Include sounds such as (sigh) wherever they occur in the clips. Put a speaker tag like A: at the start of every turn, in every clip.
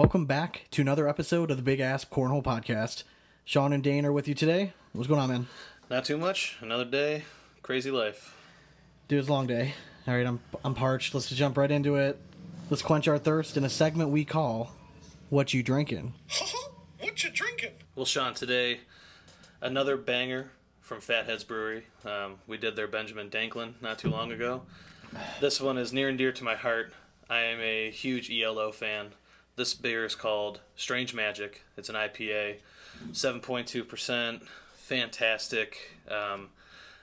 A: Welcome back to another episode of the Big Ass Cornhole Podcast. Sean and Dane are with you today. What's going on, man?
B: Not too much. Another day. Crazy life.
A: Dude, it's a long day. All right, I'm I'm parched. Let's just jump right into it. Let's quench our thirst in a segment we call "What You Drinking." (laughs)
C: what you drinking?
B: Well, Sean, today another banger from Fat Head's Brewery. Um, we did their Benjamin Danklin not too long ago. This one is near and dear to my heart. I am a huge ELO fan. This beer is called Strange Magic. It's an IPA, 7.2%. Fantastic. Um,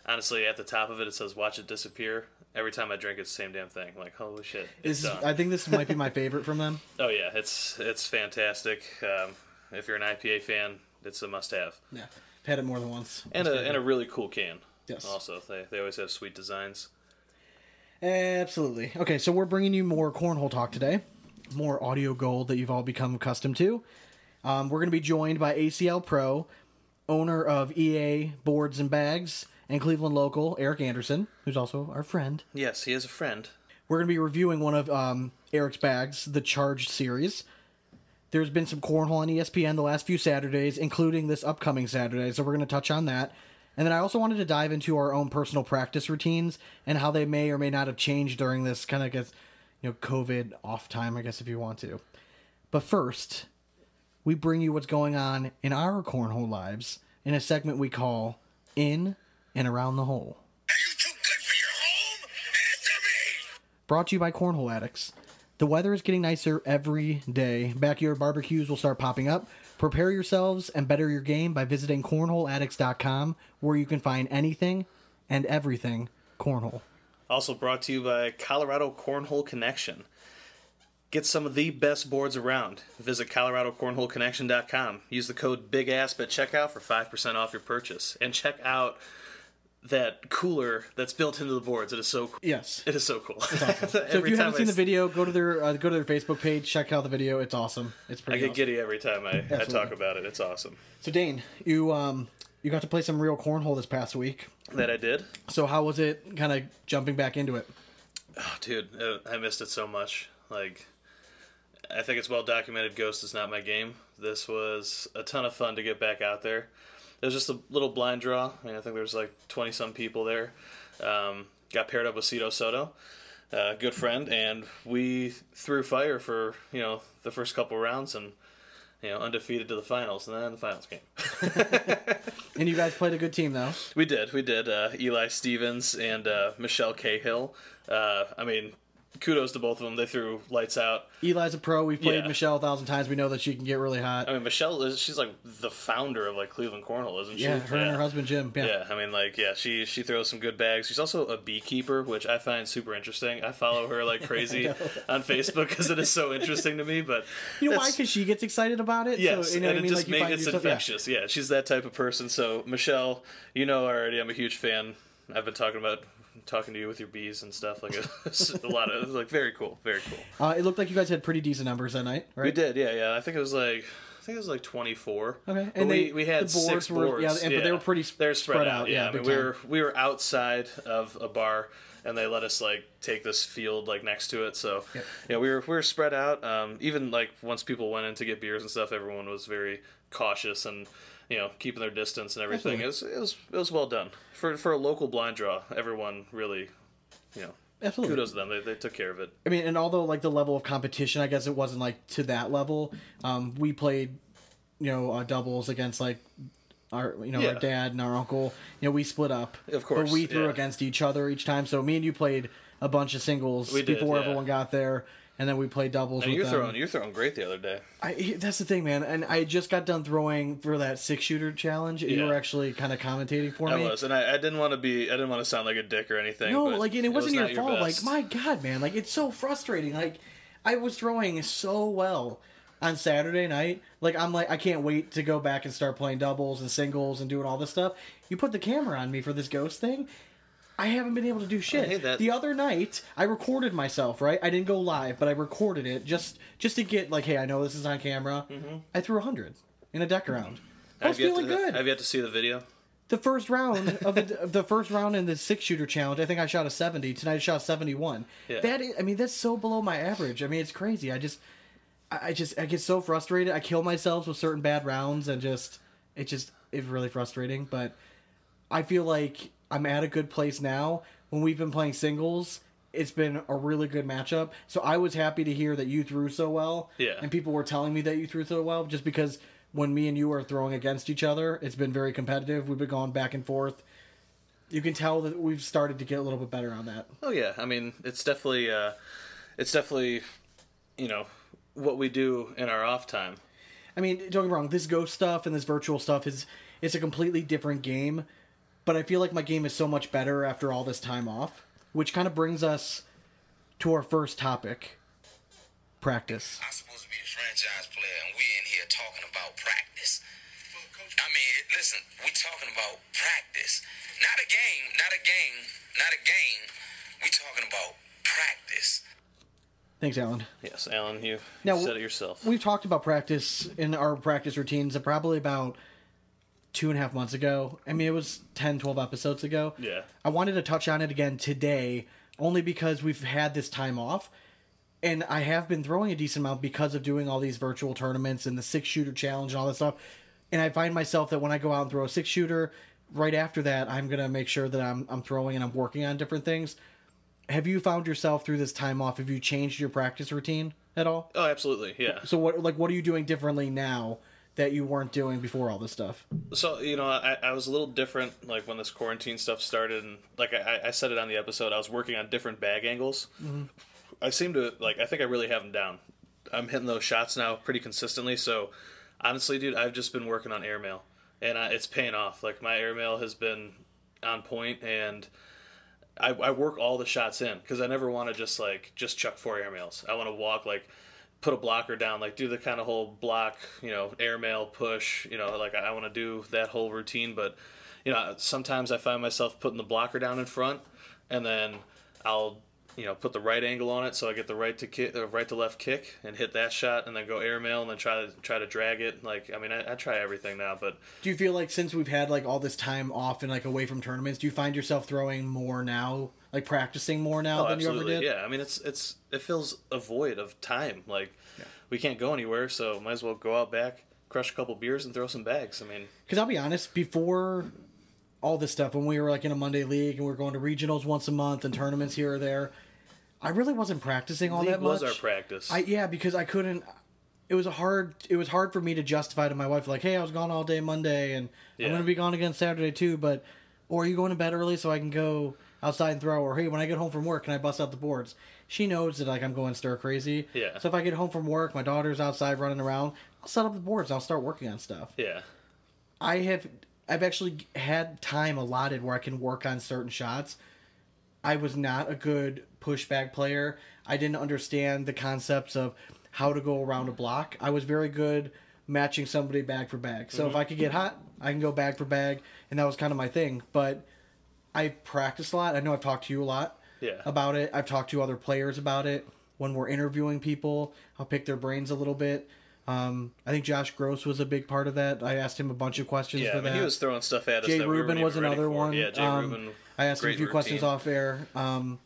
B: honestly, at the top of it, it says "Watch it disappear." Every time I drink, it's the same damn thing. Like, holy shit!
A: Is. I think this might be my favorite from them. (laughs)
B: Oh yeah, it's it's fantastic. Um, if you're an IPA fan, it's a must-have,
A: Yeah, I've had it more than once.
B: and a and a really cool can.
A: Yes.
B: Also, they they always have sweet designs.
A: Absolutely. Okay, so we're bringing you more cornhole talk today, more audio gold that you've all become accustomed to. Um, we're going to be joined by ACL Pro, owner of EA Boards and Bags, and Cleveland local Eric Anderson, who's also our friend.
B: Yes, he is a friend.
A: We're going to be reviewing one of um, Eric's bags, the Charged series. There's been some cornhole on ESPN the last few Saturdays, including this upcoming Saturday, so we're going to touch on that. And then I also wanted to dive into our own personal practice routines and how they may or may not have changed during this kind of, guess, you know, COVID off time, I guess, if you want to. But first, we bring you what's going on in our cornhole lives in a segment we call In and Around the Hole.
C: Are you too good for your home? Answer me!
A: Brought to you by Cornhole Addicts. The weather is getting nicer every day. Backyard barbecues will start popping up. Prepare yourselves and better your game by visiting cornholeaddicts.com, where you can find anything and everything cornhole.
B: Also brought to you by Colorado Cornhole Connection. Get some of the best boards around. Visit coloradocornholeconnection.com. Use the code BIGASP at checkout for 5% off your purchase. And check out that cooler that's built into the boards. It is so cool.
A: Yes.
B: It is so cool. (laughs)
A: So if you haven't seen the video, go to their uh, go to their Facebook page, check out the video. It's awesome. It's pretty.
B: I get
A: awesome.
B: giddy every time I, I talk about it. It's awesome.
A: So Dane, you um you got to play some real cornhole this past week.
B: That I did.
A: So how was it? Kind of jumping back into it.
B: Oh, dude, uh, I missed it so much. Like, I think it's well documented. Ghost is not my game. This was a ton of fun to get back out there. It was just a little blind draw. I, mean, I think there was like twenty some people there. Um, got paired up with Cito Soto, a good friend, and we threw fire for you know the first couple rounds and you know undefeated to the finals, and then the finals game. (laughs)
A: And you guys played a good team though.
B: We did. We did. Uh, Eli Stevens and uh, Michelle Cahill. Uh, I mean, kudos to both of them. They threw lights out.
A: Eli's a pro. We've played
B: Yeah.
A: Michelle a thousand times. We know that she can get really hot.
B: I mean, Michelle is she's like the founder of like Cleveland Cornhole, isn't she?
A: Yeah, her and her husband Jim. Yeah.
B: Yeah, I mean, like, yeah, she she throws some good bags. She's also a beekeeper, which I find super interesting. I follow her like (laughs) crazy on Facebook because it is so interesting to me. But
A: You know why? Because she gets excited about it.
B: Yes,
A: so, you know what
B: and
A: I
B: it
A: mean.
B: just
A: Like you
B: makes
A: find
B: it's
A: yourself, yeah.
B: infectious. Yeah. she's that type of person. So Michelle, you know already, I'm a huge fan. I've been talking about talking to you with your bees and stuff. Like (laughs) a, a lot of like very cool, very cool.
A: Uh, it looked like you guys had pretty decent numbers that night, right?
B: We did, yeah, yeah. I think it was like I think it was like 24.
A: Okay, and
B: we,
A: they-
B: we had
A: the boards
B: six
A: were-
B: boards.
A: yeah, and- but they were pretty
B: They're spread,
A: spread
B: out.
A: out,
B: Yeah,
A: yeah,
B: I mean, we were we were outside of a bar, and they let us like take this field like next to it. So
A: Yep.
B: yeah, we were we were spread out. Um, even like once people went in to get beers and stuff, everyone was very cautious and you know keeping their distance and everything. It was, it was it was well done for for a local blind draw. Everyone really, you know.
A: Absolutely.
B: Kudos to them. They, they took care of it.
A: I mean, and although like the level of competition, I guess it wasn't like to that level. Um, we played, you know, uh, doubles against like our, you know, our dad and our uncle. You know, we split up.
B: Of course,
A: but we threw
B: yeah.
A: against each other each time. So me and you played a bunch of singles
B: We did,
A: before
B: yeah.
A: everyone got there, and then we played doubles.
B: And
A: with
B: you're
A: them.
B: throwing you're throwing great the other day.
A: I, that's the thing, man. And I just got done throwing for that six shooter challenge. and You were actually kind of commentating for
B: I
A: me.
B: was, and I, I didn't want to be I didn't want to sound like a dick or anything.
A: No, like, and it wasn't
B: was
A: your fault.
B: best.
A: Like, my God, man, like it's so frustrating. Like, I was throwing so well on Saturday night. Like, I'm like, I can't wait to go back and start playing doubles and singles and doing all this stuff. You put the camera on me for this ghost thing. I haven't been able to do shit. The other night, I recorded myself. Right, I didn't go live, but I recorded it just just to get like, hey, I know this is on camera. Mm-hmm. I threw a hundred in a deck round. I was feeling
B: to,
A: good.
B: I've yet to see the video.
A: The first round (laughs) of the the first round in the six shooter challenge, I think I shot a seventy. Tonight I shot seventy one.
B: Yeah.
A: That is, I mean, that's so below my average. I mean, it's crazy. I just I I just I get so frustrated. I kill myself with certain bad rounds, and just it just is really frustrating. But I feel like I'm at a good place now. When we've been playing singles, it's been a really good matchup. So I was happy to hear that you threw so well.
B: Yeah.
A: And people were telling me that you threw so well, just because when me and you are throwing against each other, it's been very competitive. We've been going back and forth. You can tell that we've started to get a little bit better on that.
B: Oh yeah, I mean it's definitely uh, it's definitely you know what we do in our off time.
A: I mean, don't get me wrong. This ghost stuff and this virtual stuff is it's a completely different game, but I feel like my game is so much better after all this time off, which kind of brings us to our first topic: practice.
C: I'm supposed to be a franchise player, and we're in here talking about practice. I mean, listen, we're talking about practice. Not a game, not a game, not a game. We're talking about practice.
A: Thanks, Alan.
B: Yes, Alan, you, you
A: Now,
B: said it yourself.
A: We've talked about practice in our practice routines probably about two and a half months ago. I mean, it was 10, 12 episodes ago.
B: Yeah.
A: I wanted to touch on it again today only because we've had this time off. And I have been throwing a decent amount because of doing all these virtual tournaments and the six shooter challenge and all that stuff. And I find myself that when I go out and throw a six shooter, right after that, I'm going to make sure that I'm, I'm throwing and I'm working on different things. Have you found yourself through this time off? Have you changed your practice routine at all?
B: oh, absolutely, yeah.
A: So what like what are you doing differently now that you weren't doing before all this stuff?
B: So you know, I, I was a little different like when this quarantine stuff started, and like I, I said it on the episode, I was working on different bag angles. Mm-hmm. I seem to like I think I really have them down. I'm hitting those shots now pretty consistently. So honestly, dude, I've just been working on airmail, and I, it's paying off. Like my airmail has been on point, and I, I work all the shots in because I never want to just like just chuck four airmails. I want to walk like put a blocker down, like do the kind of whole block, you know, airmail push, you know, like I, I want to do that whole routine. But you know, sometimes I find myself putting the blocker down in front, and then I'll you know put the right angle on it so I get the right to kick, the right to left kick, and hit that shot, and then go airmail, and then try to try to drag it. Like I mean, I, I try everything now, but
A: Do you feel like since we've had like all this time off and like away from tournaments, do you find yourself throwing more now, like practicing more now
B: Oh,
A: than you ever did?
B: Yeah, I mean it's it's it feels a void of time. Like we can't go anywhere, so might as well go out back, crush a couple beers, and throw some bags. I mean,
A: Because I'll be honest, before all this stuff, when we were like in a Monday league and we are going to regionals once a month and tournaments here or there, I really wasn't practicing all
B: league
A: that much.
B: was our practice.
A: I yeah, because I couldn't. It was a hard. It was hard for me to justify to my wife like, "Hey, I was gone all day Monday, and
B: Yeah.
A: I'm going to be gone again Saturday too." But, or are you going to bed early so I can go outside and throw? Or hey, when I get home from work, can I bust out the boards? She knows that like I'm going stir crazy.
B: Yeah.
A: So if I get home from work, my daughter's outside running around, I'll set up the boards. and I'll start working on stuff.
B: yeah,
A: I have I've actually had time allotted where I can work on certain shots. I was not a good pushback player. I didn't understand the concepts of how to go around a block. I was very good matching somebody bag for bag. So if I could get hot, I can go bag for bag, and that was kind of my thing. But I practiced a lot. I know I've talked to you a lot
B: Yeah.
A: about it. I've talked to other players about it. When we're interviewing people, I'll pick their brains a little bit. Um, I think Josh Gross was a big part of that. I asked him a bunch of questions
B: yeah.
A: for
B: I mean,
A: that.
B: he was throwing stuff at us.
A: Jay
B: that we
A: Rubin was another one.
B: Yeah, Jay
A: Um,
B: Rubin.
A: I asked him a few questions off air. Um,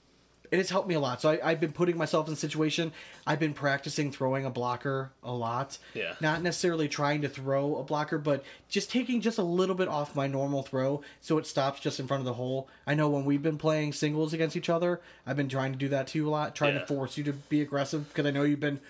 A: it has helped me a lot. So I, I've been putting myself in a situation. I've been practicing throwing a blocker a lot.
B: Yeah.
A: Not necessarily trying to throw a blocker, but just taking just a little bit off my normal throw so it stops just in front of the hole. I know when we've been playing singles against each other, I've been trying to do that too a lot, trying
B: Yeah.
A: to force you to be aggressive because I know you've been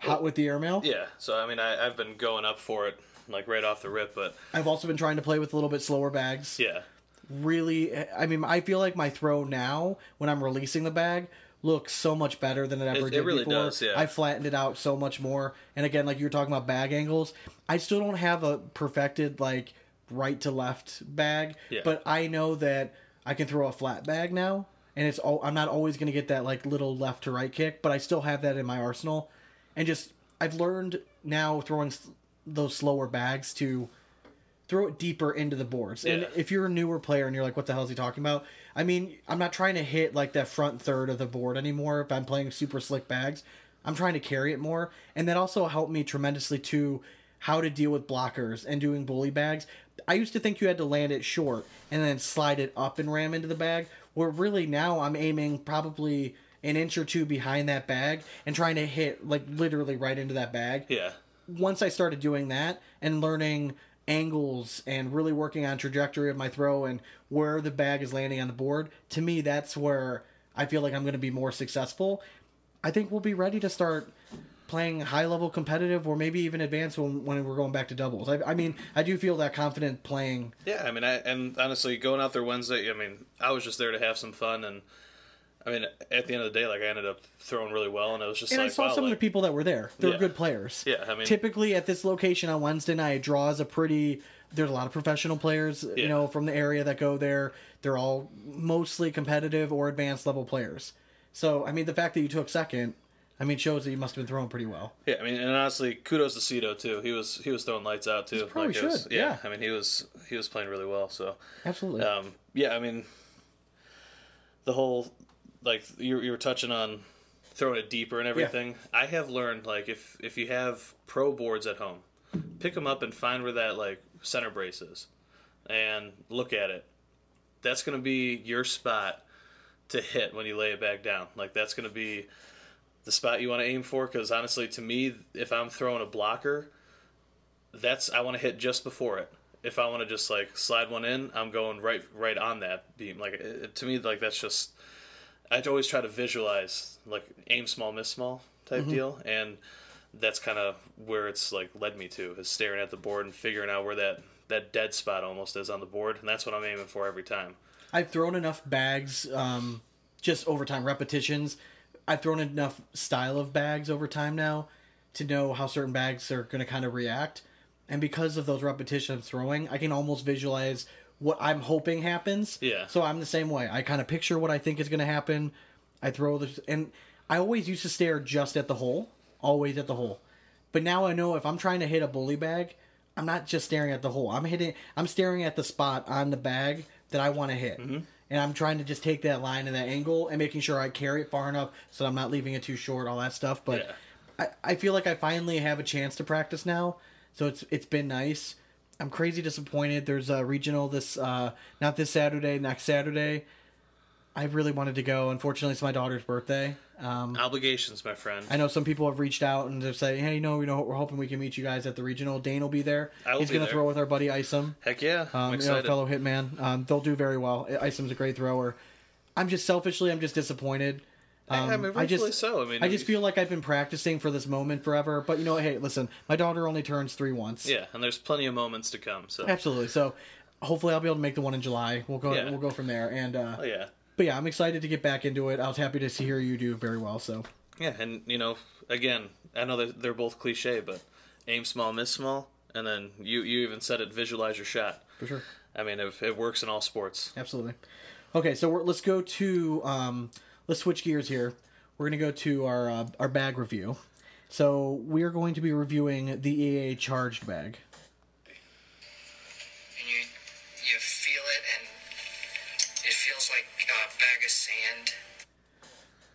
A: hot with the airmail.
B: Yeah. So I mean, I, I've been going up for it like right off the rip, but
A: I've also been trying to play with a little bit slower bags.
B: yeah.
A: Really i mean i feel like my throw now when i'm releasing the bag looks so much better than it ever
B: It- it
A: did
B: really
A: before
B: does, yeah.
A: i flattened it out so much more and again like you were talking about bag angles i still don't have a perfected like right to left bag
B: Yeah.
A: but i know that i can throw a flat bag now and it's all i'm not always going to get that like little left to right kick but i still have that in my arsenal and just i've learned now throwing those slower bags to throw it deeper into the boards. And if you're a newer player and you're like, what the hell is he talking about? I mean, I'm not trying to hit like that front third of the board anymore if I'm playing super slick bags. I'm trying to carry it more. And that also helped me tremendously to how to deal with blockers and doing bully bags. I used to think you had to land it short and then slide it up and ram into the bag. Where really now I'm aiming probably an inch or two behind that bag and trying to hit like literally right into that bag.
B: Yeah.
A: Once I started doing that and learning angles and really working on trajectory of my throw and where the bag is landing on the board, to me that's where I feel like I'm going to be more successful. I think we'll be ready to start playing high level competitive or maybe even advanced when, when we're going back to doubles. I, I mean, I do feel that confident playing.
B: Yeah, I mean, I, and honestly, going out there Wednesday, I mean, I was just there to have some fun, and I mean, at the end of the day, like I ended up throwing really well, and it was just
A: And
B: like,
A: I saw
B: wow,
A: some of the people that were there. They're
B: Yeah.
A: good players.
B: Yeah, I mean-
A: typically at this location on Wednesday night, draws a pretty. There's a lot of professional players, you know, from the area that go there. They're all mostly competitive or advanced level players. So, I mean, the fact that you took second, I mean, shows that you must have been throwing pretty well.
B: Yeah, I mean, and honestly, kudos to Cito too. He was he was throwing lights out too.
A: probably
B: was-
A: should,
B: yeah,
A: yeah.
B: I mean, he was he was playing really well. So,
A: Absolutely.
B: um, yeah, I mean, the whole like you you were touching on throwing it deeper and everything. I have learned like if if you have pro boards at home, pick them up and find where that like center brace is, and look at it. That's gonna be your spot to hit when you lay it back down. Like that's gonna be the spot you want to aim for because honestly to me if i'm throwing a blocker that's i want to hit just before it if i want to just like slide one in i'm going right right on that beam like it, to me like that's just i always try to visualize like aim small miss small type deal and that's kind of where it's like led me to is staring at the board and figuring out where that that dead spot almost is on the board and that's what i'm aiming for every time
A: I've thrown enough bags, um, just over time repetitions. I've thrown enough style of bags over time now to know how certain bags are going to kind of react. And because of those repetitions of throwing, I can almost visualize what I'm hoping happens.
B: Yeah.
A: So I'm the same way. I kind of picture what I think is going to happen. I throw the and I always used to stare just at the hole, always at the hole. But now I know if I'm trying to hit a bully bag, I'm not just staring at the hole. I'm hitting. I'm staring at the spot on the bag that I want to hit,
B: Mm-hmm.
A: and I'm trying to just take that line and that angle and making sure I carry it far enough so I'm not leaving it too short. All that stuff. But
B: Yeah.
A: I, I feel like I finally have a chance to practice now, so it's it's been nice. I'm crazy disappointed. There's a regional this uh, not this Saturday, next Saturday. I really wanted to go. Unfortunately, it's my daughter's birthday. Um,
B: obligations my friend
A: I know some people have reached out and they're saying, "Hey, you know, you know, we're hoping we can meet you guys at the regional." Dane will be there.
B: I will
A: He's
B: be
A: gonna throw with our buddy Isom,
B: heck yeah
A: um, you know, fellow hitman. Um, they'll do very well. Isom's a great thrower. I'm just selfishly, I'm just disappointed. Um,
B: I mean,
A: I just,
B: so. I mean,
A: I just feel like I've been practicing for this moment forever. But you know, hey, listen, my daughter only turns three once.
B: Yeah, and there's plenty of moments to come. So,
A: absolutely. So hopefully, I'll be able to make the one in July. We'll go,
B: Yeah.
A: we'll go from there. And uh,
B: oh yeah,
A: but yeah, I'm excited to get back into it. I was happy to see hear you do very well. So
B: yeah, and you know, again, I know that they're both cliche, but aim small, miss small, and then you you even said it, visualize your shot.
A: for sure.
B: I mean, it, it works in all sports.
A: Absolutely. Okay, so we're, let's go to um, let's switch gears here. We're gonna go to our uh, our bag review. So we are going to be reviewing the EA charged bag.
C: and you you feel it, and it feels like a bag of sand.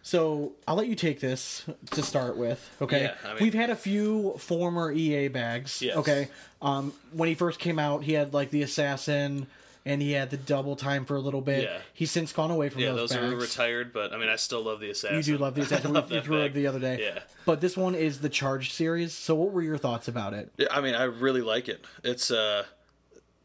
A: So I'll let you take this to start with. Okay,
B: Yeah, I mean-
A: we've had a few former EA bags.
B: Yes.
A: Okay, um, when he first came out, he had like the assassin, and he had the double time for a little bit.
B: Yeah.
A: He's since gone away from
B: Yeah,
A: those,
B: those
A: bags.
B: are retired, but I mean, I still love the assassin.
A: You do love the (laughs) assassin.
B: I love
A: We- you
B: that
A: threw it the other day.
B: Yeah.
A: But this one is the charge series. So what were your thoughts about it?
B: Yeah, I mean, I really like it. It's uh,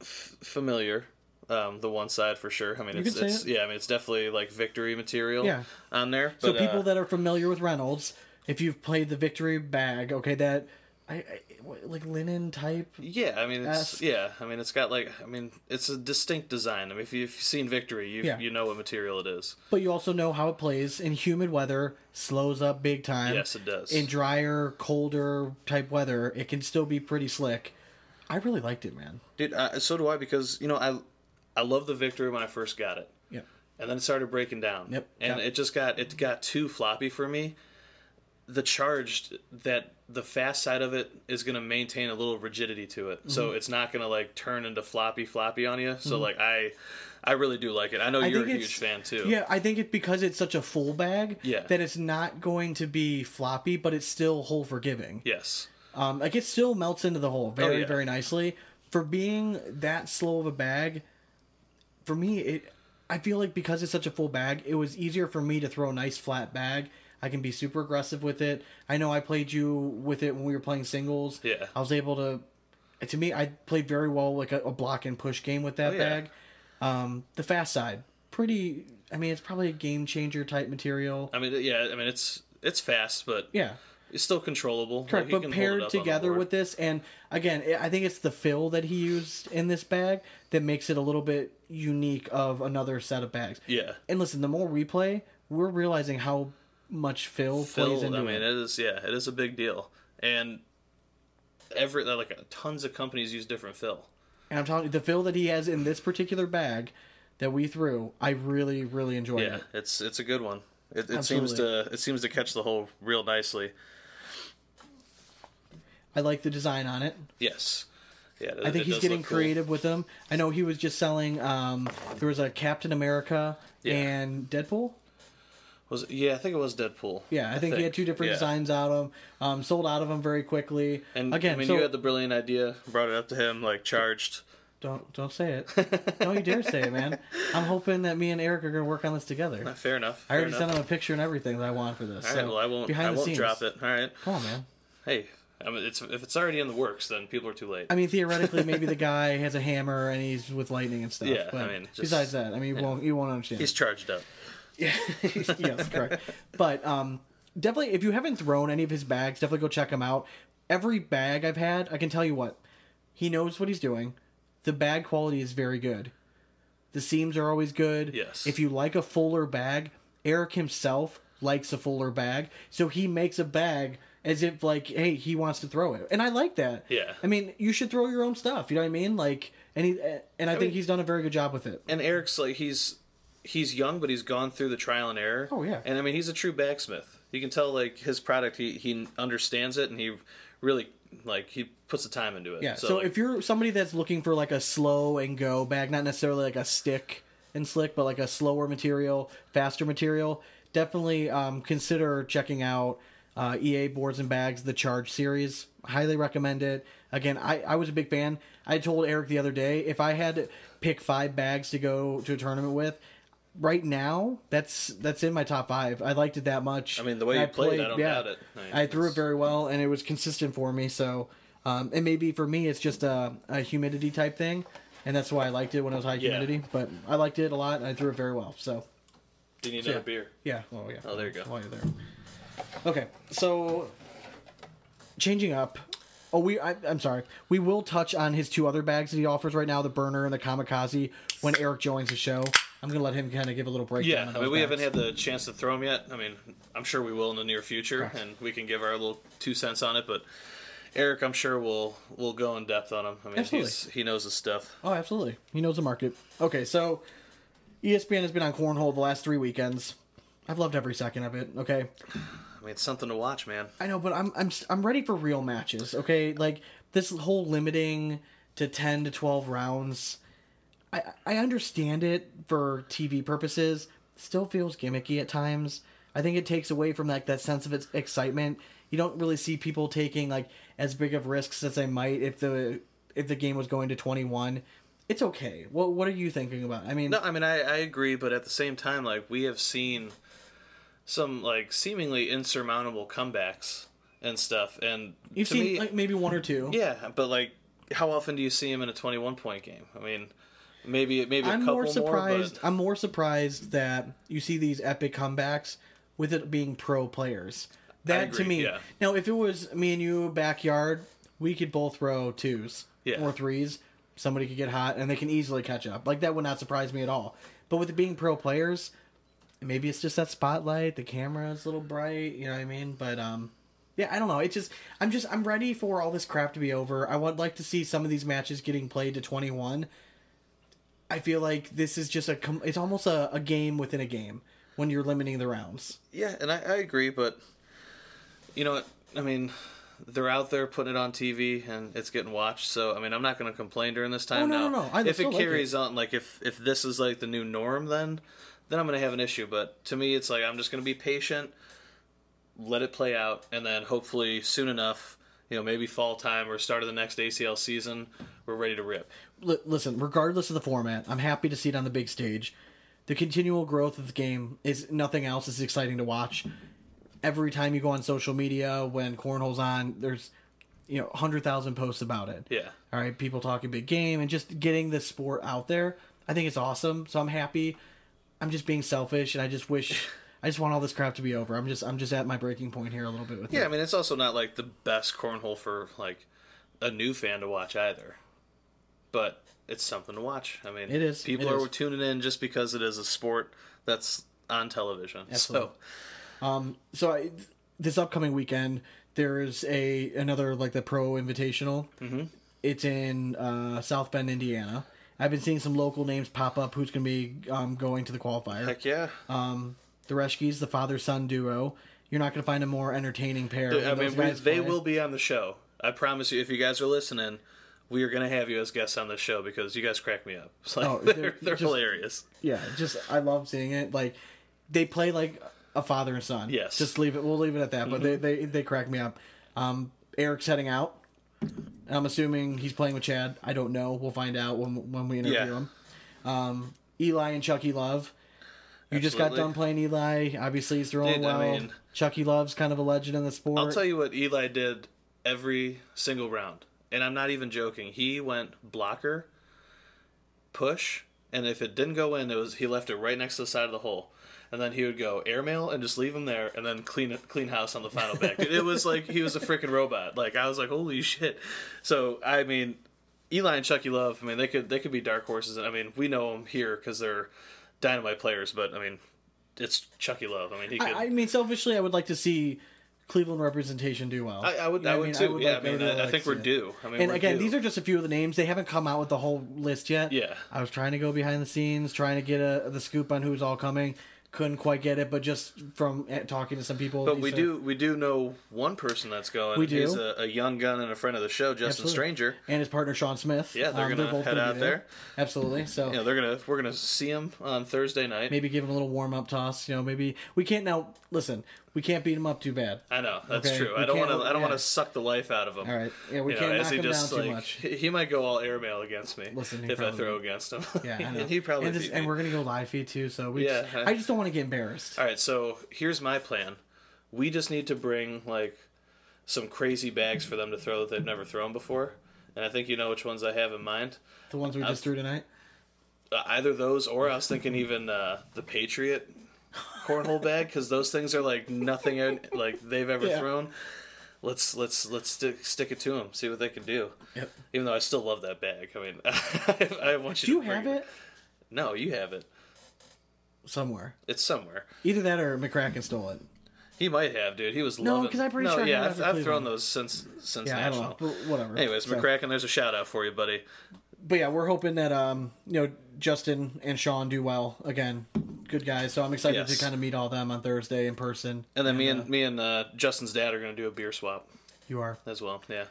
B: f- familiar. Um, the one side for sure. I mean, it's, it's
A: it.
B: yeah. I mean, it's definitely like victory material.
A: Yeah.
B: on there.
A: So people
B: uh,
A: that are familiar with Reynolds, if you've played the Victory bag, okay, that I, I like linen type.
B: Yeah, I mean, it's yeah. I mean, it's got like I mean, it's a distinct design. I mean, if you've seen Victory, you
A: Yeah.
B: you know what material it is.
A: But you also know how it plays in humid weather, slows up big time.
B: Yes, it does.
A: In drier, colder type weather, it can still be pretty slick. I really liked it, man.
B: Dude, uh, so do I because you know I I love the Victory when I first got it.
A: Yeah.
B: and then it started breaking down.
A: Yep.
B: And
A: Yep.
B: it just got it got too floppy for me. The charged that the fast side of it is going to maintain a little rigidity to it, so
A: Mm-hmm.
B: it's not going to like turn into floppy floppy on you. So like I, I really do like it. I know
A: I
B: you're a huge fan too.
A: Yeah, I think it's because it's such a full bag
B: Yeah.
A: that it's not going to be floppy, but it's still hole forgiving.
B: Yes.
A: Um, like it still melts into the hole very,
B: Oh, yeah.
A: very nicely. For being that slow of a bag, for me, it I feel like because it's such a full bag, it was easier for me to throw a nice flat bag. I can be super aggressive with it. I know I played you with it when we were playing singles.
B: Yeah.
A: I was able to. To me, I played very well like a, a block and push game with that
B: Oh, yeah.
A: bag. Um, the fast side, pretty. I mean, it's probably a game changer type material.
B: I mean, yeah, I mean it's it's fast, but
A: Yeah.
B: it's still controllable.
A: Correct,
B: Like,
A: but
B: can hold it
A: paired
B: up on the
A: together with this, and again, I think it's the fill that he used in this bag that makes it a little bit unique of another set of bags.
B: yeah,
A: And listen, the more we play, we're realizing how much fill, plays
B: fill.
A: into
B: I mean,
A: it.
B: it is yeah, it is a big deal, and every like tons of companies use different fill.
A: And I'm telling you, the fill that he has in this particular bag that we threw, I really, really enjoyed
B: Yeah,
A: it.
B: Yeah, it's it's a good one. It, it seems to it seems to catch the hole real nicely.
A: I like the design on it.
B: Yes. Yeah, it-
A: I think he's getting
B: look cool.
A: creative with them. I know he was just selling. Um, there was a Captain America
B: Yeah.
A: and Deadpool.
B: Was yeah, I think it was Deadpool.
A: Yeah, I, think, he had two different
B: Yeah.
A: designs out of them. Um, sold out of them very quickly.
B: And
A: again,
B: I mean,
A: so
B: you had the brilliant idea, brought it up to him, like charged.
A: don't don't say it. don't you dare say it, man. I'm hoping that me and Eric are going to work on this together.
B: Fair enough.
A: I already
B: fair
A: sent him a picture and everything that I want for this.
B: All right,
A: so
B: well, I won't.
A: behind
B: I
A: the
B: won't
A: scenes.
B: drop it. All right.
A: Come on, man.
B: Hey, I mean, it's if it's already in the works, then people are too late.
A: I mean, theoretically, maybe the guy has a hammer and he's with lightning and stuff.
B: Yeah,
A: but
B: I mean, just-
A: besides that, I mean, you won't you won't understand.
B: He's charged up.
A: Yeah, (laughs) yes, (laughs) correct. But um, definitely, if you haven't thrown any of his bags, definitely go check him out. Every bag I've had, I can tell you what, he knows what he's doing. The bag quality is very good. The seams are always good.
B: Yes.
A: If you like a fuller bag, Eric himself likes a fuller bag, so he makes a bag as if like, hey, he wants to throw it, and I like that.
B: Yeah.
A: I mean, you should throw your own stuff. You know what I mean? Like, and he and I, think
B: mean-
A: he's done a very good job with it.
B: And Eric's like he's he's young, but he's gone through the trial and error.
A: Oh, yeah.
B: And I mean, he's a true bagsmith. You can tell like his product, he he understands it, and he really like he puts the time into it.
A: Yeah. So,
B: like,
A: if you're somebody that's looking for like a slow and go bag, not necessarily like a stick and slick, but like a slower material, faster material, definitely um, consider checking out uh, EA boards and bags, the Charge series. Highly recommend it. Again, I, I was a big fan. I told Eric the other day if I had to pick five bags to go to a tournament with. Right now, that's that's in my top five. I liked it that much.
B: I mean, the way
A: And
B: you played, I don't doubt it. I
A: I threw it very well, and it was consistent for me. So, um, and maybe for me, it's just a, a humidity type thing, and that's why I liked it when it was high
B: Yeah.
A: humidity. But I liked it a lot, and I threw it very well. So,
B: do you need
A: yeah.
B: another beer?
A: yeah. Oh yeah.
B: Oh, there you go.
A: While you're there. Okay, so changing up. Oh, we. I, I'm sorry. We will touch on his two other bags that he offers right now: the burner and the kamikaze. When Eric joins the show, I'm gonna let him kind of give a little breakdown.
B: Yeah, I mean, we haven't had the chance to throw him yet. I mean, I'm sure we will in the near future, and we can give our little two cents on it. But Eric, I'm sure will will go in depth on him. I mean,
A: Absolutely.
B: he's, he knows his stuff.
A: Oh, absolutely. He knows the market. Okay, so ESPN has been on cornhole the last three weekends. I've loved every second of it. Okay,
B: I mean, it's something to watch, man.
A: I know, but I'm I'm I'm ready for real matches. Okay, like this whole limiting to ten to twelve rounds. I I understand it for TV purposes. Still feels gimmicky at times. I think it takes away from like that sense of its excitement. You don't really see people taking like as big of risks as they might if the if the game was going to twenty one. It's okay. What what are you thinking about? I mean,
B: No, I mean, I, I agree, but at the same time, like we have seen some like seemingly insurmountable comebacks and stuff, and
A: you've
B: to
A: seen
B: me,
A: like maybe one or two.
B: yeah, but like, how often do you see him in a 21 point game? I mean, maybe maybe a
A: I'm
B: couple
A: more surprised.
B: but
A: I'm more surprised that you see these epic comebacks with it being pro players. That to
B: agree,
A: me.
B: yeah.
A: Now, if it was me and you backyard, we could both throw twos
B: Yeah.
A: or threes. Somebody could get hot and they can easily catch up. Like that would not surprise me at all. But with it being pro players, maybe it's just that spotlight. The camera is a little bright. You know what I mean? But um, yeah, I don't know. It's just I'm just I'm ready for all this crap to be over. I would like to see some of these matches getting played to 21. I feel like this is just a com- it's almost a, a game within a game when you're limiting the rounds.
B: yeah, and I, I agree, but you know what? I mean, they're out there putting it on TV and it's getting watched. So I mean, I'm not going to complain during this time.
A: Oh, no,
B: now,
A: no, no. I
B: if it
A: like
B: carries on, like if if this is like the new norm, then then I'm going to have an issue. But to me, it's like I'm just going to be patient, let it play out, and then hopefully soon enough, you know, maybe fall time or start of the next ACL season, we're ready to rip.
A: Li- listen, regardless of the format, I'm happy to see it on the big stage. the continual growth of the game is nothing else is exciting to watch. Every time you go on social media when cornhole's on, there's you know hundred thousand posts about it.
B: Yeah.
A: All right, people talking big game and just getting the sport out there. I think it's awesome. So I'm happy. I'm just being selfish, and I just wish. (laughs) I just want all this crap to be over. I'm just I'm just at my breaking point here a little bit with
B: Yeah, I mean it's also not like the best cornhole for like a new fan to watch either. But it's something to watch. I mean
A: It is.
B: People
A: It
B: are
A: is.
B: tuning in just because it is a sport that's on television.
A: Absolutely.
B: So
A: So I, this upcoming weekend, there's a another like the pro invitational. Mm-hmm. It's in uh, South Bend, Indiana. I've been seeing some local names pop up. Who's going to be um, going to the qualifier?
B: heck yeah.
A: The Reschkes, the father son duo. You're not going to find a more entertaining pair.
B: I mean we, they
A: play.
B: will be on the show. I promise you if you guys are listening, we are going to have you as guests on the show because you guys crack me up. It's (laughs) like,
A: Oh,
B: they're,
A: they're
B: they're,
A: just-
B: hilarious.
A: Yeah, just I love seeing it. Like they play like a father and son.
B: Yes. Mm-hmm.
A: Just leave it. We'll leave it at that. But they, they they crack me up. Um, Eric's heading out. I'm assuming he's playing with Chad. I don't know. We'll find out when when we interview
B: Yeah.
A: him. Um, Eli and Chucky Love. You just got done playing Eli. Obviously, he's throwing
B: Dude, I
A: well.
B: mean-
A: Chucky Love's kind of a legend in the sport.
B: I'll tell you what Eli did every single round, and I'm not even joking. He went blocker, push, and if it didn't go in, it was he left it right next to the side of the hole, and then he would go airmail and just leave him there, and then clean clean house on the final back. It was like he was a freaking robot. Like I was like, holy shit. So I mean, Eli and Chucky Love. I mean, they could they could be dark horses. I mean, we know them here because they're dynamite players. But I mean, it's Chucky Love. I mean, he could.
A: I, I mean, selfishly, I would like to see Cleveland representation do well.
B: I, I would,
A: You know
B: I would
A: mean?
B: too. yeah,
A: like-
B: I mean,
A: really
B: I, I
A: like
B: think we're
A: it.
B: due. I mean,
A: And again,
B: due.
A: these are just a few of the names. They haven't come out with the whole list yet.
B: Yeah.
A: I was trying to go behind the scenes, trying to get a, the scoop on who's all coming. Couldn't quite get it, but just from talking to some people,
B: But we
A: are-
B: do we do know one person that's going.
A: We do.
B: He's a, a young gun and a friend of the show, Justin
A: Absolutely.
B: Stranger.
A: and his partner Sean Smith.
B: Yeah, they're um, gonna
A: both
B: head
A: be
B: out there.
A: Absolutely. So
B: yeah, they're gonna we're gonna see him on Thursday night.
A: maybe give him a little warm up toss. You know, maybe we can't now. Listen, we can't beat him up too bad.
B: I know that's
A: Okay,
B: true.
A: we
B: I don't want to. I don't
A: yeah.
B: want to suck the life out of him.
A: All right. Yeah, we
B: You
A: can't
B: know,
A: knock him
B: just
A: down
B: like
A: too much.
B: he might go all airmail against me
A: Listen,
B: if I throw against him.
A: Yeah, I (laughs) know.
B: and he probably
A: and, this- and we're gonna go live feed too. So we.
B: Yeah.
A: Just, I just don't want to get embarrassed.
B: All right, so here's my plan. We just need to bring like some crazy bags for them to throw that they've never thrown before, and I think you know which ones I have in mind.
A: The ones we just threw tonight.
B: Uh, either those, or I was thinking even uh, the Patriot cornhole bag because those things are like nothing out- like they've ever
A: Yeah.
B: thrown. Let's let's let's stick stick it to them, see what they can do.
A: Yep.
B: Even though I still love that bag. I mean, (laughs) I want you.
A: Do you have it
B: No, you have it.
A: somewhere?
B: It's somewhere.
A: Either that or McCracken stole it.
B: He might have, dude. He was
A: No, because I'm pretty
B: no,
A: sure.
B: Yeah, I've, I've thrown those since since
A: Yeah,
B: national.
A: Know, but whatever.
B: Anyways,
A: So-
B: McCracken, there's a shout out for you, buddy.
A: but yeah, we're hoping that um, you know, Justin and Sean do well again. Good guys. So I'm excited
B: Yes.
A: to kind of meet all them on Thursday in person.
B: And then me
A: uh,
B: and me and uh, Justin's dad are gonna do a beer swap
A: you are.
B: as well. Yeah,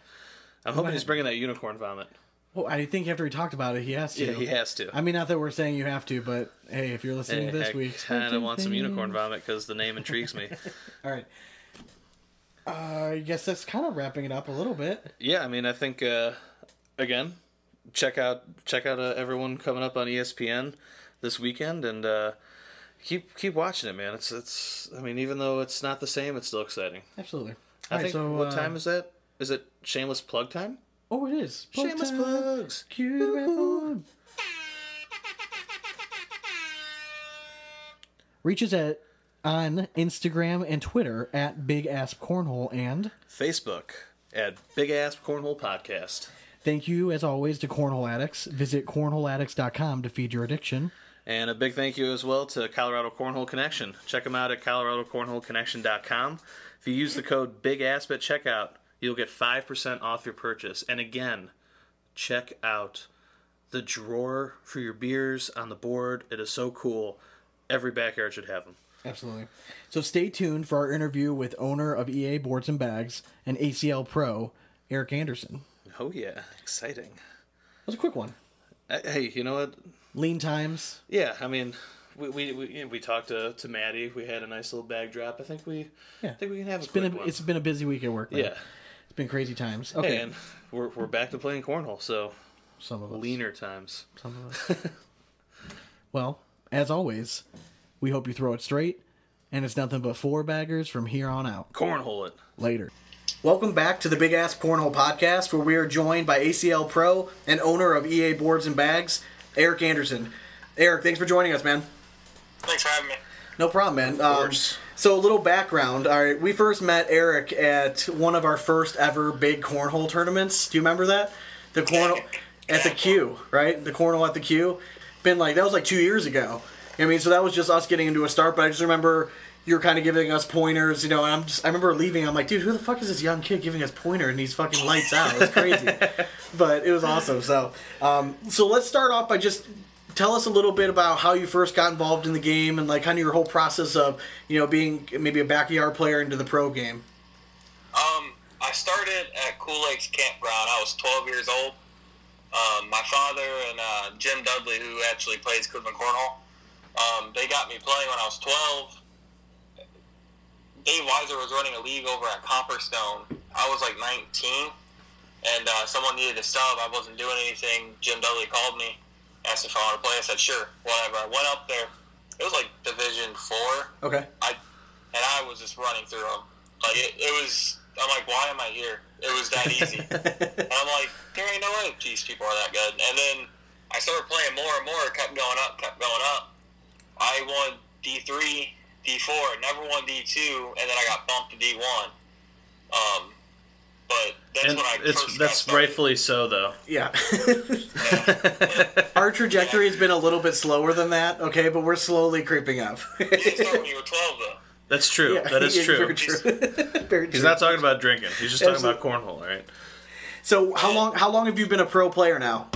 B: I'm hoping he's bringing that unicorn vomit.
A: Well, I think after he talked about it, he has to.
B: Yeah, he has to.
A: I mean, not that we're saying you have to, but hey, if you're listening
B: Hey,
A: this
B: I
A: week,
B: kind of want some unicorn (laughs) vomit because the name intrigues me. (laughs)
A: All right. Uh, I guess that's kind of wrapping it up a little bit.
B: yeah, I mean, I think uh, again, check out check out uh, everyone coming up on ESPN this weekend and uh, keep keep watching it, man. It's it's. I mean, even though it's not the same, it's still exciting.
A: Absolutely.
B: I
A: All right,
B: think
A: so,
B: what
A: uh,
B: time is that? Is it shameless plug time?
A: Oh, it is. Plug
B: shameless
A: time.
B: plugs.
A: Cue the red horn. Reach at on Instagram and Twitter at Big Asp Cornhole and
B: Facebook at Big Ass Cornhole Podcast.
A: thank you as always to Cornhole Addicts. Visit cornholeaddicts.com to feed your addiction.
B: And a big thank you as well to Colorado Cornhole Connection. Check them out at coloradocornholeconnection.com. If you use the code BIGASP at checkout, you'll get 5% off your purchase. And again, check out the drawer for your beers on the board. It is so cool. Every backyard should have them.
A: Absolutely. So stay tuned for our interview with owner of EA Boards and Bags and ACL Pro, Eric Anderson.
B: Oh, yeah. Exciting.
A: That was a quick one.
B: Uh, Hey, you know what?
A: Lean times.
B: Yeah, I mean, we we we, we talked to, to Maddie. We had a nice little bag drop. I think we
A: Yeah.
B: I think we can have a
A: It's been
B: quick
A: a,
B: one.
A: it's been a busy week at work. man.
B: yeah.
A: It's been crazy times. Okay.
B: Hey, and we're we're back to playing cornhole. So
A: Some of us.
B: leaner times.
A: Some of us. (laughs) well, As always, we hope you throw it straight, and it's nothing but four baggers from here on out.
B: Cornhole it.
A: Later. Welcome back to the Big Ass Cornhole Podcast, where we are joined by ACL Pro and owner of EA Boards and Bags, Eric Anderson. Eric, thanks for joining us, man.
D: Thanks for having me.
A: No problem, man. Um, so a little background. All right, we first met Eric at one of our first ever big cornhole tournaments. Do you remember that? The cornhole (laughs) at the Q, right? The cornhole at the Q. Been like that was like two years ago. I mean, so that was just us getting into a start. But I just remember you were kind of giving us pointers, you know. And I'm just I remember leaving. I'm like, dude, who the fuck is this young kid giving us pointer and these fucking lights out? It's crazy. (laughs) but it was awesome. So, um, so let's start off by just tell us a little bit about how you first got involved in the game and like kind of your whole process of you know being maybe a backyard player into the pro game.
D: Um, I started at Cool Lakes Campground. I was 12 years old. Um, my father and uh, Jim Dudley, who actually plays Cleveland Cornhole, um, they got me playing when I was 12. Dave Weiser was running a league over at Copperstone. I was like 19, and uh, someone needed a sub. I wasn't doing anything. Jim Dudley called me, asked if I wanted to play. I said, sure, whatever. I went up there. It was like Division 4.
A: Okay.
D: I and I was just running through them. Like it, it was. I'm like, why am I here? It was that easy. (laughs) and I'm like, there ain't no way these people are that good. And then I started playing more and more. Kept going up, kept going up. I won D3, D4, never won D2, and then I got bumped to D1. Um, but that's
B: And
D: when I
B: it's
D: first got
B: that's
D: started.
B: rightfully so, though.
A: Yeah.
D: Yeah. (laughs)
A: Our trajectory has been a little bit slower than that, okay, but we're slowly creeping up. (laughs)
D: You didn't start when you were 12, though.
B: That's true.
A: Yeah,
B: that is
A: yeah,
B: true.
A: Very true. (laughs) very
B: He's not talking about drinking. He's just talking
A: Absolute-
B: about cornhole, right?
A: So how long how long have you been a pro player now?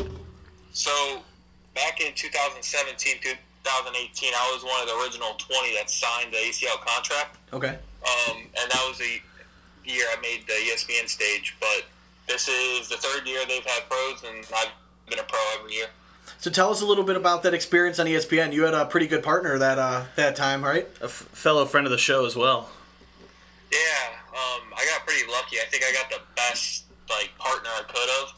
D: So back in 2017, 2018, I was one of the original 20 that signed the ACL contract.
A: Okay.
D: Um, and that was the year I made the ESPN stage. But this is the third year they've had pros, and I've been a pro every year.
A: So tell us a little bit about that experience on ESPN. You had a pretty good partner that uh, that time, right?
B: A f- fellow friend of the show as well.
D: Yeah, um, I got pretty lucky. I think I got the best like partner I could have.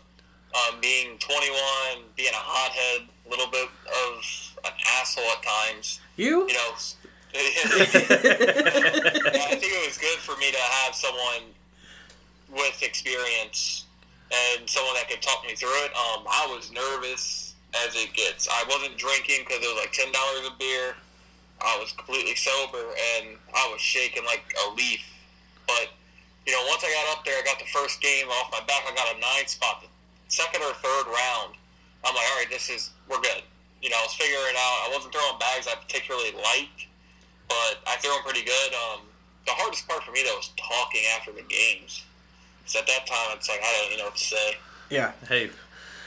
D: Um, being 21, being a hothead, a little bit of an asshole at times.
A: You?
D: You know, (laughs) I think it was good for me to have someone with experience and someone that could talk me through it. Um, I was nervous as it gets. I wasn't drinking because it was like ten dollars a beer. I was completely sober and I was shaking like a leaf. But you know, once I got up there, I got the first game off my back. I got a nine spot. The second or third round, I'm like, all right, this is we're good. You know, I was figuring out. I wasn't throwing bags I particularly liked, but I threw them pretty good. Um, the hardest part for me though was talking after the games. Because at that time, it's like I don't even know what to say.
A: Yeah.
B: Hey,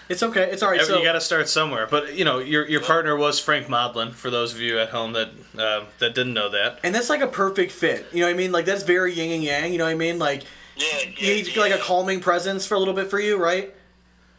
A: It's okay. It's all right.
B: every-
A: So
B: you got to start somewhere. But you know, your your partner was Frank Modlin. For those of you at home that uh, that didn't know that,
A: and that's like a perfect fit. You know what I mean? Like that's very yin and yang. You know what I mean? Like
D: Yeah,
A: you need like a calming presence for a little bit for you, right?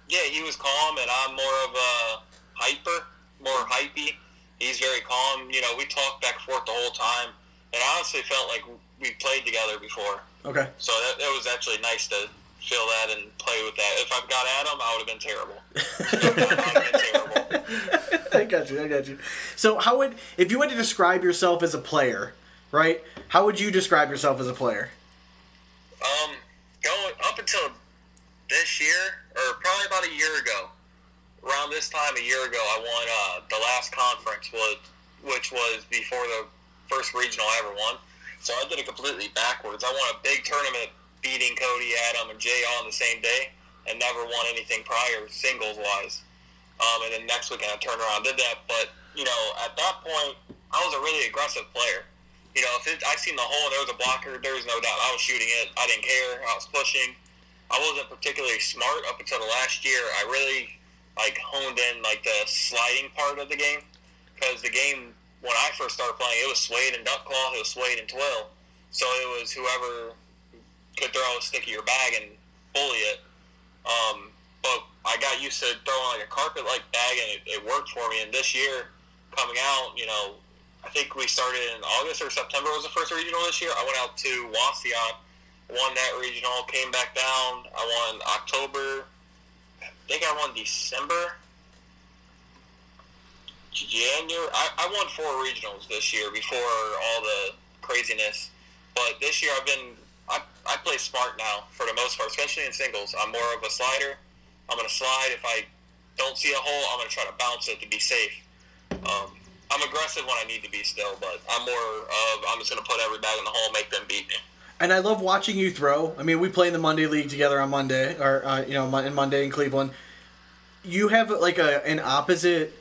D: Yeah, he was calm, and I'm more of a hyper, more hypey. He's very calm. You know, we talked back and forth the whole time, and I honestly felt like we played together before.
A: Okay.
D: So that, that was actually nice to feel that and play with that. If I've got Adam, I would have been terrible. I been terrible.
A: I got you. I got you. So how would if you had to describe yourself as a player, right? How would you describe yourself as a player?
D: Um, going up until this year, or probably about a year ago, around this time a year ago, I won uh, the last conference, was, which was before the first regional I ever won. So I did it completely backwards. I won a big tournament beating Cody, Adam, and Jay on the same day, and never won anything prior singles wise. Um, and then next weekend I turned around did that. But you know, at that point, I was a really aggressive player. You know, if it, I seen the hole and there was a blocker, there was no doubt I was shooting it. I didn't care. I was pushing. I wasn't particularly smart up until the last year. I really like honed in like the sliding part of the game because the game when I first started playing, it was suede and duck cloth, it was suede and twill. So it was whoever could throw a stick at your bag and bully it. Um, but I got used to throwing like a carpet like bag, and it, it worked for me. And this year, coming out, you know, I think we started in August or September was the first regional this year. I went out to Wauseon, won that regional, came back down. I won October. I think I won December. January. I, I won four regionals this year before all the craziness. But this year I've been I, I play smart now for the most part, especially in singles. I'm more of a slider. I'm gonna slide if I don't see a hole. I'm gonna try to bounce it to be safe. Um, I'm aggressive when I need to be still, but I'm more of I'm just gonna put every bag in the hole, make them beat me.
A: And I love watching you throw. I mean, we play in the Monday League together on Monday, or uh, you know, in Monday in Cleveland. You have like a an opposite,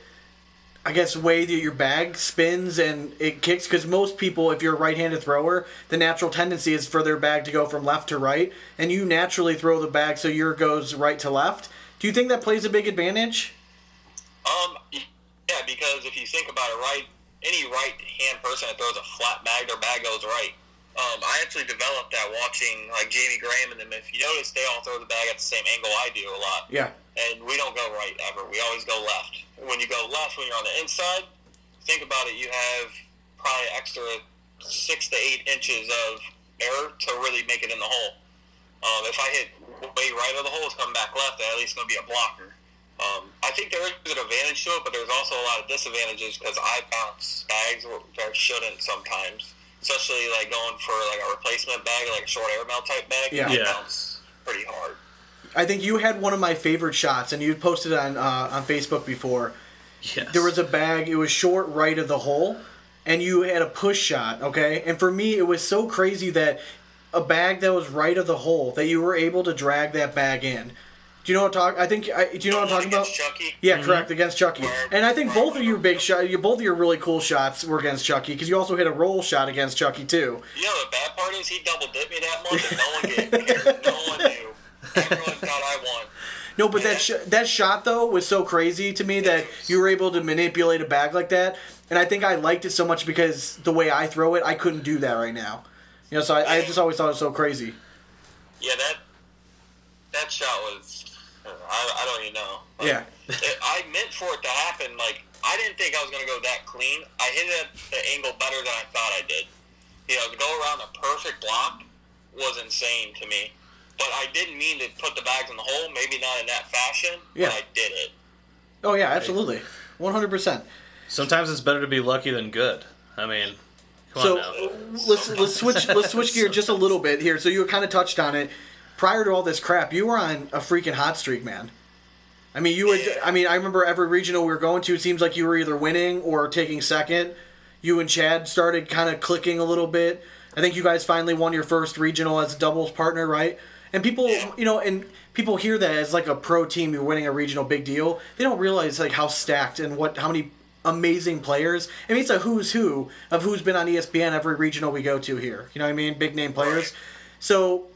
A: I guess, way that your bag spins and it kicks. Because most people, if you're a right-handed thrower, the natural tendency is for their bag to go from left to right, and you naturally throw the bag so your goes right to left. Do you think that plays a big advantage?
D: Um, yeah, because if you think about it, right, any right-hand person that throws a flat bag, their bag goes right. Um, I actually developed that watching like Jamie Graham and them. If you notice, they all throw the bag at the same angle I do a lot.
A: Yeah.
D: And we don't go right ever. We always go left. When you go left, when you're on the inside, think about it. You have probably extra six to eight inches of air to really make it in the hole. Um, if I hit way right of the hole, it's coming back left. At least going to be a blocker. Um, I think there is an advantage to it, but there's also a lot of disadvantages because I bounce bags where I shouldn't sometimes especially like going for like a replacement bag, like a short air mail type bag.
A: Yeah,
B: yeah.
D: bounce pretty hard.
A: I think you had one of my favorite shots, and you posted on uh, on Facebook before.
B: Yes.
A: There was a bag. It was short right of the hole, and you had a push shot. Okay, and for me, it was so crazy that a bag that was right of the hole that you were able to drag that bag in. Do you know what I'm talking? I think. I, do you know what I'm talking about?
D: Chucky.
A: Yeah, mm-hmm. correct against Chucky.
D: Where-
A: And I think both of your big shot, you both of your really cool shots were against Chucky because you also hit a roll shot against Chucky too.
D: You know the bad part is he double dipped me that month, and no one (laughs) cared. no one knew. Everyone thought I won.
A: No, but that sh- that shot though was so crazy to me that you were able to manipulate a bag like that, and I think I liked it so much because the way I throw it, I couldn't do that right now. You know, so I, I just always thought it was so crazy.
D: Yeah, that that shot was. I, I don't even know. Like,
A: Yeah.
D: it, I meant for it to happen. Like I didn't think I was gonna go that clean. I hit it at the angle better than I thought I did. You know, to go around a perfect block was insane to me. But I didn't mean to put the bags in the hole. Maybe not in that fashion.
A: Yeah.
D: But I did it.
A: Oh yeah, absolutely, one hundred percent.
B: Sometimes it's better to be lucky than good. I mean, come
A: So
B: on now.
A: let's let's switch let's switch gear just a little bit here. So you kind of touched on it. Prior to all this crap, you were on a freaking hot streak, man. I mean, you would. I mean, I remember every regional we were going to. It seems like you were either winning or taking second. You and Chad started kind of clicking a little bit. I think you guys finally won your first regional as a doubles partner, right? And people, you know, and people hear that as like a pro team, you're winning a regional, big deal. They don't realize like how stacked and what how many amazing players. I mean, it's a who's who of who's been on ESPN every regional we go to here. You know what I mean? Big name players. So,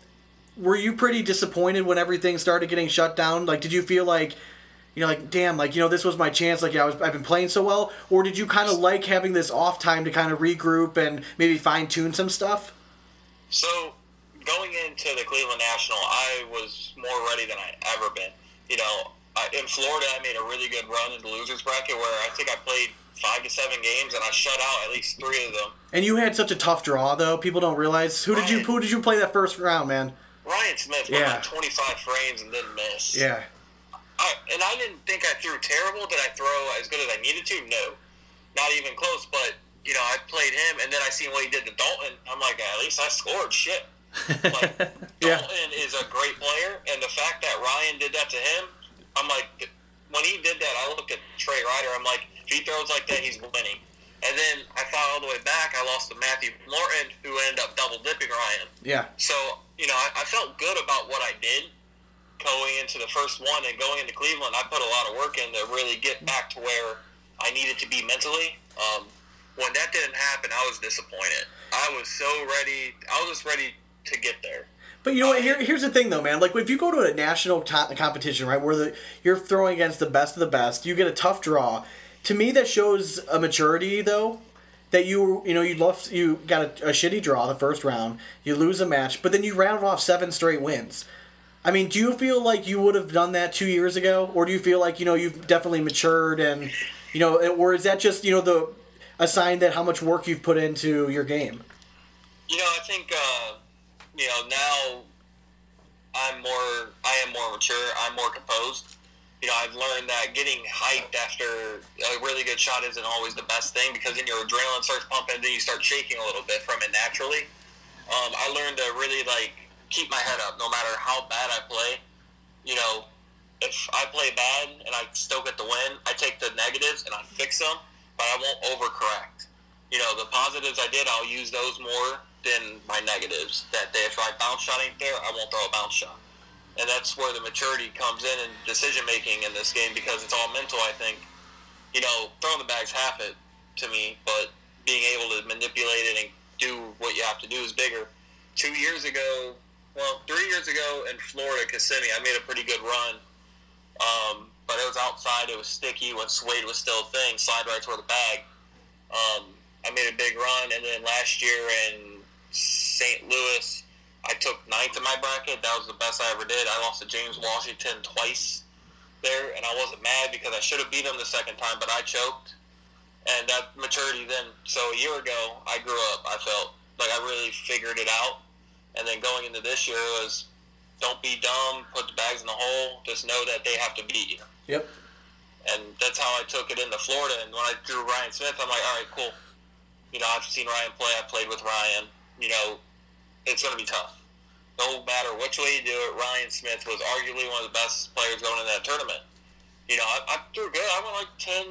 A: were you pretty disappointed when everything started getting shut down? Like, did you feel like, you know, like, damn, like, you know, this was my chance. Like, I was, I've been playing so well, or did you kind of like having this off time to kind of regroup and maybe fine tune some stuff?
D: So going into the Cleveland National, I was more ready than I ever been. You know, I, in Florida, I made a really good run in the losers bracket where I think I played five to seven games and I shut out at least three of them.
A: And you had such a tough draw, though. People don't realize who did you who did you play that first round, man?
D: Ryan Smith went
A: Yeah.
D: on 25 frames and didn't miss.
A: Yeah,
D: I, and I didn't think I threw terrible. Did I throw as good as I needed to? No, not even close. But you know, I played him, and then I seen what he did to Dalton. I'm like, at least I scored. Shit. (laughs) Like
A: Yeah.
D: Dalton is a great player, and the fact that Ryan did that to him, I'm like, when he did that, I looked at Trey Ryder. I'm like, if he throws like that, he's winning. And then all the way back, I lost to Matthew Morton, who ended up double dipping Ryan.
A: yeah,
D: So, you know, I, I felt good about what I did going into the first one and going into Cleveland. I put a lot of work in to really get back to where I needed to be mentally. Um, when that didn't happen, I was disappointed. I was so ready. I was just ready to get there.
A: But you know what? Here, here's the thing, though, man. Like, if you go to a national to- competition, right, where the, you're throwing against the best of the best, you get a tough draw. To me, that shows a maturity, though. That you, you know, you lost, you got a, a shitty draw the first round, you lose a match, but then you round off seven straight wins. I mean, do you feel like you would have done that two years ago, or do you feel like you know you've definitely matured and, you know, or is that just you know the a sign that how much work you've put into your game?
D: You know, I think uh, you know now I'm more. I am more mature. I'm more composed. You know, I've learned that getting hyped after a really good shot isn't always the best thing because then your adrenaline starts pumping and then you start shaking a little bit from it naturally. Um, I learned to really like keep my head up no matter how bad I play. You know, if I play bad and I still get the win, I take the negatives and I fix them, but I won't overcorrect. You know, the positives I did, I'll use those more than my negatives. That day, if my bounce shot ain't there, I won't throw a bounce shot and that's where the maturity comes in and decision making in this game because it's all mental. I think, you know, throwing the bags half it to me, but being able to manipulate it and do what you have to do is bigger. Two years ago, well, three years ago in Florida, Kissimmee, I made a pretty good run, um, but it was outside. It was sticky when suede was still a thing. Slide right toward the bag. Um, I made a big run, and then last year in St. Louis I took ninth in my bracket. That was the best I ever did. I lost to James Washington twice there, and I wasn't mad because I should have beat him the second time, but I choked. And that maturity then, so a year ago, I grew up. I felt like I really figured it out. And then going into this year was don't be dumb, put the bags in the hole, just know that they have to beat you.
A: Yep.
D: And that's how I took it into Florida. And when I drew Ryan Smith, I'm like, all right, cool. You know, I've seen Ryan play. I played with Ryan. You know, it's going to be tough. No matter which way you do it, Ryan Smith was arguably one of the best players going in that tournament. You know, I, I threw good. I went like 10,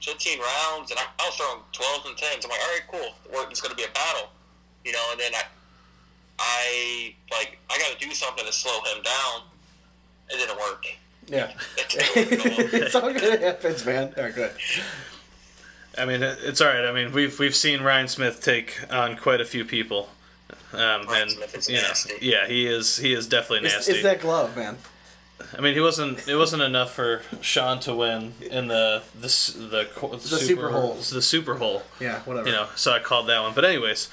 D: 15 rounds, and I, I was throwing 12s and 10s. I'm like, all right, cool. It's going to be a battle. You know, and then I, I like, I got to do something to slow him down. It didn't work.
A: Yeah. (laughs) (laughs) it's all good. It happens, man. All right, good.
B: I mean, it's all right. I mean, we've we've seen Ryan Smith take on quite a few people. Um, and you know, yeah, he is he is definitely nasty.
A: It's, it's, that glove, man.
B: I mean, he wasn't. It wasn't enough for Sean to win in the the the, the,
A: the super, super hole.
B: The super hole.
A: Yeah, whatever.
B: You know, so I called that one. But anyways,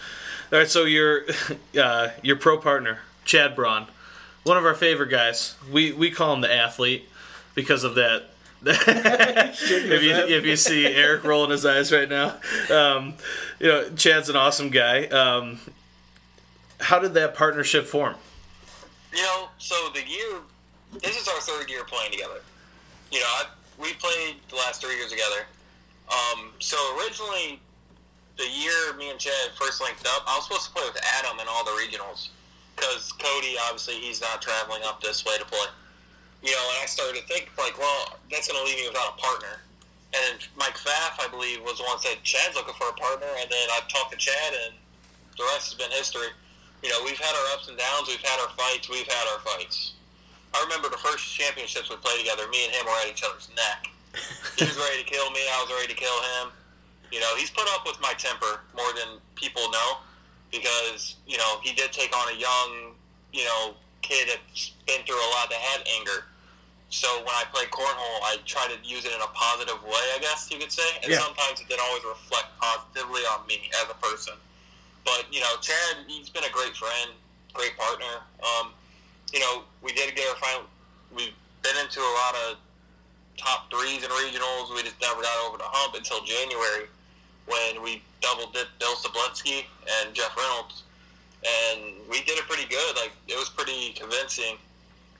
B: all right. So your (laughs) uh, your pro partner, Chad Braun, one of our favorite guys. We we call him the athlete because of that (laughs) if you if you see Eric rolling his eyes right now, um, you know Chad's an awesome guy. Um, how did that partnership form?
D: You know, so the year, this is our third year playing together. You know, I, we played the last three years together. Um, so originally, the year me and Chad first linked up, I was supposed to play with Adam in all the regionals because Cody, obviously, he's not traveling up this way to play. You know, and I started to think like, well, that's going to leave me without a partner. And Mike Pfaff, I believe, was the one that said Chad's looking for a partner, and then I talked to Chad, and the rest has been history you know, we've had our ups and downs, we've had our fights, we've had our fights. I remember the first championships we played together, me and him were at each other's neck. (laughs) he was ready to kill me, I was ready to kill him. You know, he's put up with my temper more than people know because, you know, he did take on a young, you know, kid that's been through a lot that had anger. So when I play cornhole, I try to use it in a positive way, I guess you could say. And yeah. sometimes it didn't always reflect positively on me as a person. But you know, Chad, he's been a great friend, great partner. Um, you know, we did get our final. We've been into a lot of top threes and regionals. We just never got over the hump until January when we double dipped Bill Sablinski and Jeff Reynolds, and we did it pretty good. Like it was pretty convincing.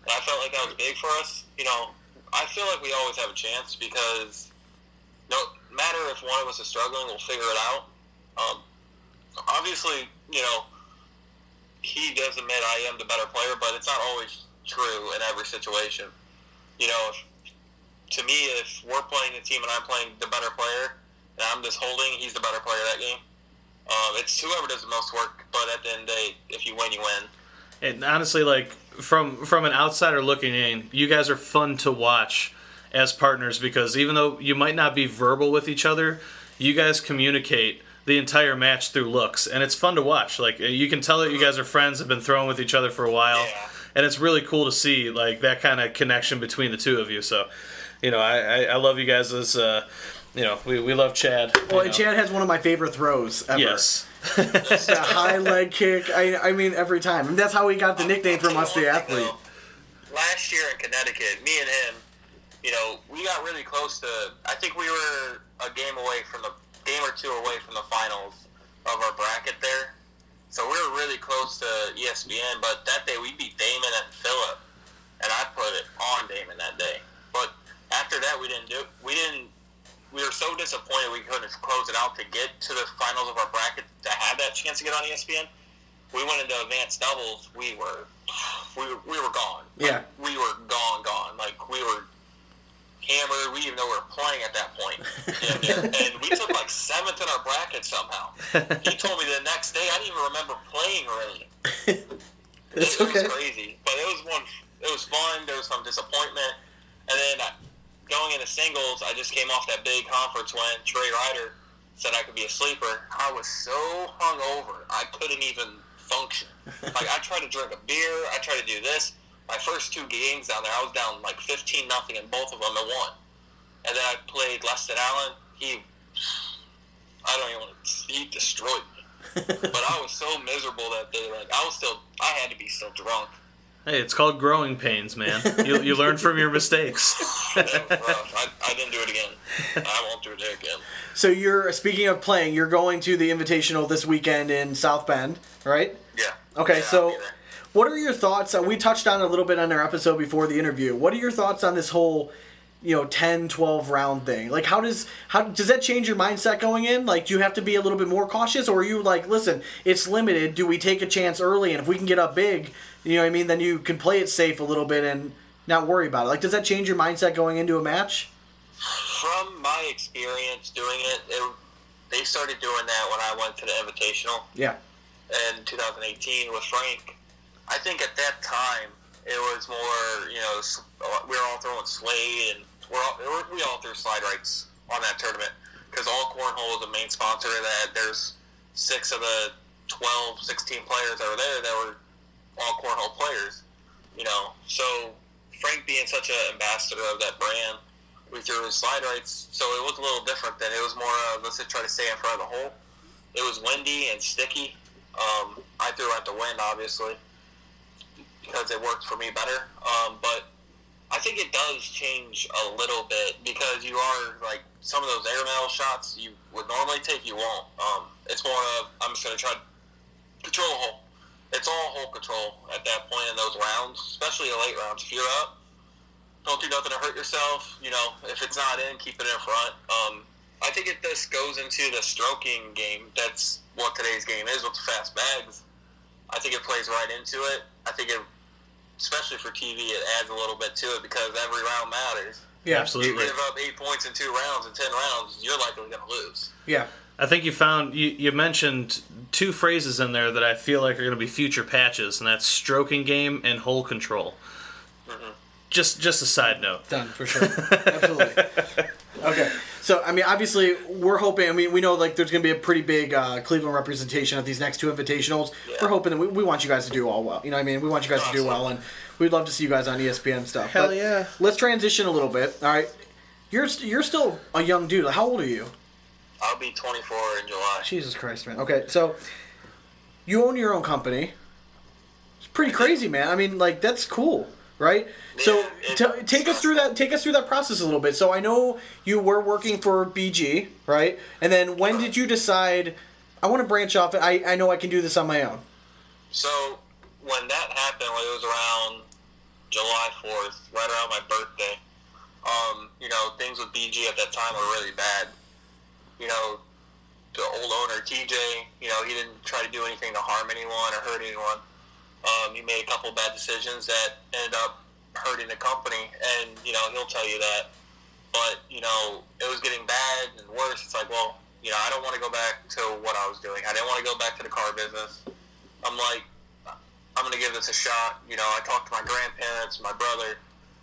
D: And I felt like that was big for us. You know, I feel like we always have a chance because no matter if one of us is struggling, we'll figure it out. Um, obviously, you know, he does admit I am the better player, but it's not always true in every situation. You know, to me, if we're playing the team and I'm playing the better player, and I'm just holding, he's the better player that game. Um, it's whoever does the most work, but at the end of the day, if you win, you win.
B: And honestly, like from from an outsider looking in, you guys are fun to watch as partners because even though you might not be verbal with each other, you guys communicate the entire match through looks, and it's fun to watch. Like you can tell that you guys are friends, have been throwing with each other for a while,
D: yeah.
B: and it's really cool to see like that kind of connection between the two of you. So, you know, I, I, I love you guys as. Uh, you know, we, we love Chad.
A: Well, and Chad has one of my favorite throws ever.
B: Yes.
A: that high leg kick. I, I mean, every time. And that's how he got the nickname from us, the athlete.
D: Last year in Connecticut, me and him, you know, we got really close to. I think we were a game away from the game or two away from the finals of our bracket there. So we were really close to ESPN, but that day we beat Damon and Phillip, and I put it on Damon that day. But after that, we didn't do. We didn't. We were so disappointed we couldn't close it out to get to the finals of our bracket to have that chance to get on ESPN. We went into advanced doubles. We were, we, we were gone.
A: Like, yeah,
D: we were gone, gone. Like we were hammered. We didn't even know we were playing at that point. and, (laughs) and we took like seventh in our bracket somehow. He told me the next day I didn't even remember playing really.
A: It's
D: it,
A: okay.
D: It was crazy, but it was one. It was fun. There was some disappointment, and then uh, going into singles, I just came off that big conference when Trey Ryder said I could be a sleeper. I was so hungover, I couldn't even function. like I tried to drink a beer, I tried to do this. My first two games down there, I was down like fifteen nothing in both of them and won. And then I played Leston Allen. He, I don't even want to. He destroyed me. (laughs) but I was so miserable that day. Like I was still, I had to be still drunk.
B: Hey, it's called growing pains, man. You, you learn from your mistakes. (laughs)
D: That was rough. I, I didn't do it again. I won't do it again.
A: So you're speaking of playing, you're going to the Invitational this weekend in South Bend, right?
D: Yeah.
A: Okay,
D: Yeah, I'll
A: so
D: be there.
A: What are your thoughts? Uh, we touched on a little bit on our episode before the interview. What are your thoughts on this whole, you know, 10, 12 round thing? Like, how does how does that change your mindset going in? Like, do you have to be a little bit more cautious, or are you like, listen, it's limited. Do we take a chance early, and if we can get up big, you know what I mean? Then you can play it safe a little bit and not worry about it. Like, does that change your mindset going into a match?
D: from my experience doing it, it, they started doing that when I went to the Invitational
A: Yeah.
D: in 2018 with Frank. I think at that time it was more, you know, we were all throwing Slade and we're all, we all threw slide rights on that tournament because all cornhole is a main sponsor. of That there's six of the 12, 16 players that were there that were all cornhole players, you know. So Frank being such an ambassador of that brand, we threw his slide rights, so it was a little different. Then it was more of let's just try to stay in front of the hole. It was windy and sticky. Um, I threw out the wind, obviously, because it worked for me better. Um, but I think it does change a little bit because you are like some of those air mail shots you would normally take, you won't. Um, it's more of I'm just to try to control the hole. It's all hole control at that point in those rounds, especially the late rounds. If you're up, don't do nothing to hurt yourself. You know, if it's not in, keep it in front. Um, I think it this goes into the stroking game. That's what today's game is with the fast bags. I think it plays right into it. I think it, especially for TV, it adds a little bit to it because every round matters.
A: Yeah.
D: You
B: Absolutely.
D: give up eight points in two rounds in ten rounds, you're likely going to lose.
A: Yeah.
B: I think you found you, you mentioned two phrases in there that I feel like are going to be future patches, and that's stroking game and hole control. Mm-hmm. Just just a side note.
A: Done for sure. Absolutely. (laughs) Okay. So I mean, obviously, we're hoping. I mean, we know like there's going to be a pretty big uh, Cleveland representation at these next two invitationals.
D: Yeah.
A: We're hoping that we, we want you guys to do all well. You know, what I mean, we want you guys to do well, and we'd love to see you guys on ESPN and stuff.
B: Hell
A: But
B: yeah.
A: Let's transition a little bit. All right. You're you're still a young dude. How old are you?
D: I'll be 24 in July.
A: Jesus Christ, man. Okay, so you own your own company. It's pretty crazy, man. I mean, like that's cool, right? So t- take us through that. Take us through that process a little bit. So I know you were working for BG, right? And then when did you decide I want to branch off? I I know I can do this on my own.
D: So when that happened, when it was around July 4th, right around my birthday, um, you know, things with BG at that time were really bad. You know, the old owner, TJ, you know, he didn't try to do anything to harm anyone or hurt anyone. Um, he made a couple bad decisions that ended up hurting the company, and, you know, he'll tell you that. But, you know, it was getting bad and worse. It's like, well, you know, I don't want to go back to what I was doing. I didn't want to go back to the car business. I'm like, I'm gonna give this a shot. You know, I talked to my grandparents, my brother,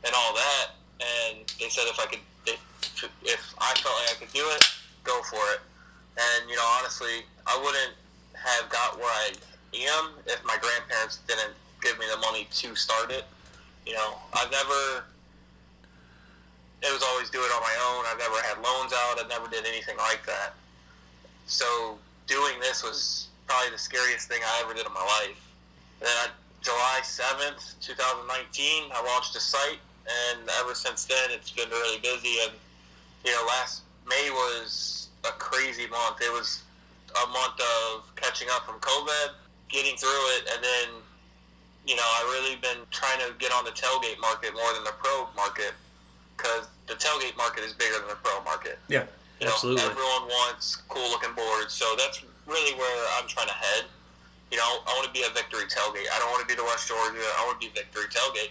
D: and all that, and they said if I could, if, if I felt like I could do it, go for it. And you know, honestly, I wouldn't have got where I am if my grandparents didn't give me the money to start it. You know, I've never. It was always do it on my own. I've never had loans out. I never did anything like that. So doing this was probably the scariest thing I ever did in my life. Then July 7th, 2019, I launched a site, and ever since then, it's been really busy. And, you know, last May was a crazy month. It was a month of catching up from COVID, getting through it, and then, you know, I really been trying to get on the tailgate market more than the pro market because the tailgate market is bigger than the pro market.
A: Yeah.
D: You know,
B: Absolutely.
D: everyone wants cool looking boards, so that's really where I'm trying to head. You know, I want to be a victory tailgate. I don't want to be the West Georgia. I want to be victory tailgate.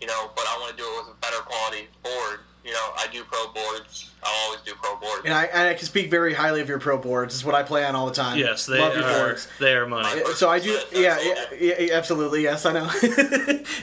D: You know, but I want to do it with a better quality board. You know, I do pro boards. I'll always do pro boards.
A: And I, and I can speak very highly of your pro boards. It's what I play on all the time.
B: Yes, they
A: Love your
B: are.
A: boards.
B: They are money.
A: So I do, yeah, yeah, yeah, yeah, absolutely, yes, I know. (laughs)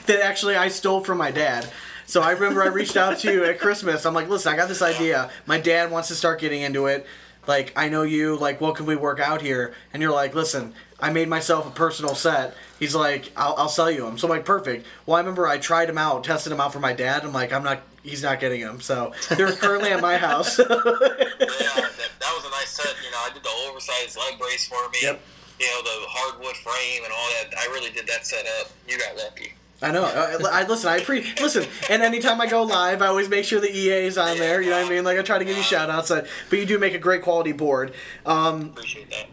A: that actually I stole from my dad. So I remember I reached out to you at Christmas. I'm like, listen, I got this idea. My dad wants to start getting into it. Like, I know you. Like, what can we work out here? And you're like, listen, I made myself a personal set. He's like, I'll, I'll sell you them. So I'm like, perfect. Well, I remember I tried them out, tested them out for my dad. I'm like, I'm not. He's not getting them. So they're currently at my house. (laughs)
D: yeah, that, that was a nice set. You know, I did the oversized leg brace for me.
A: Yep.
D: You know, the hardwood frame and all that. I really did that set up. You got lucky.
A: I know. I, I listen. I pre listen. And anytime I go live, I always make sure the EA is on there. You know what I mean? Like I try to give you shout outs. But you do make a great quality board. Um,
D: Appreciate that.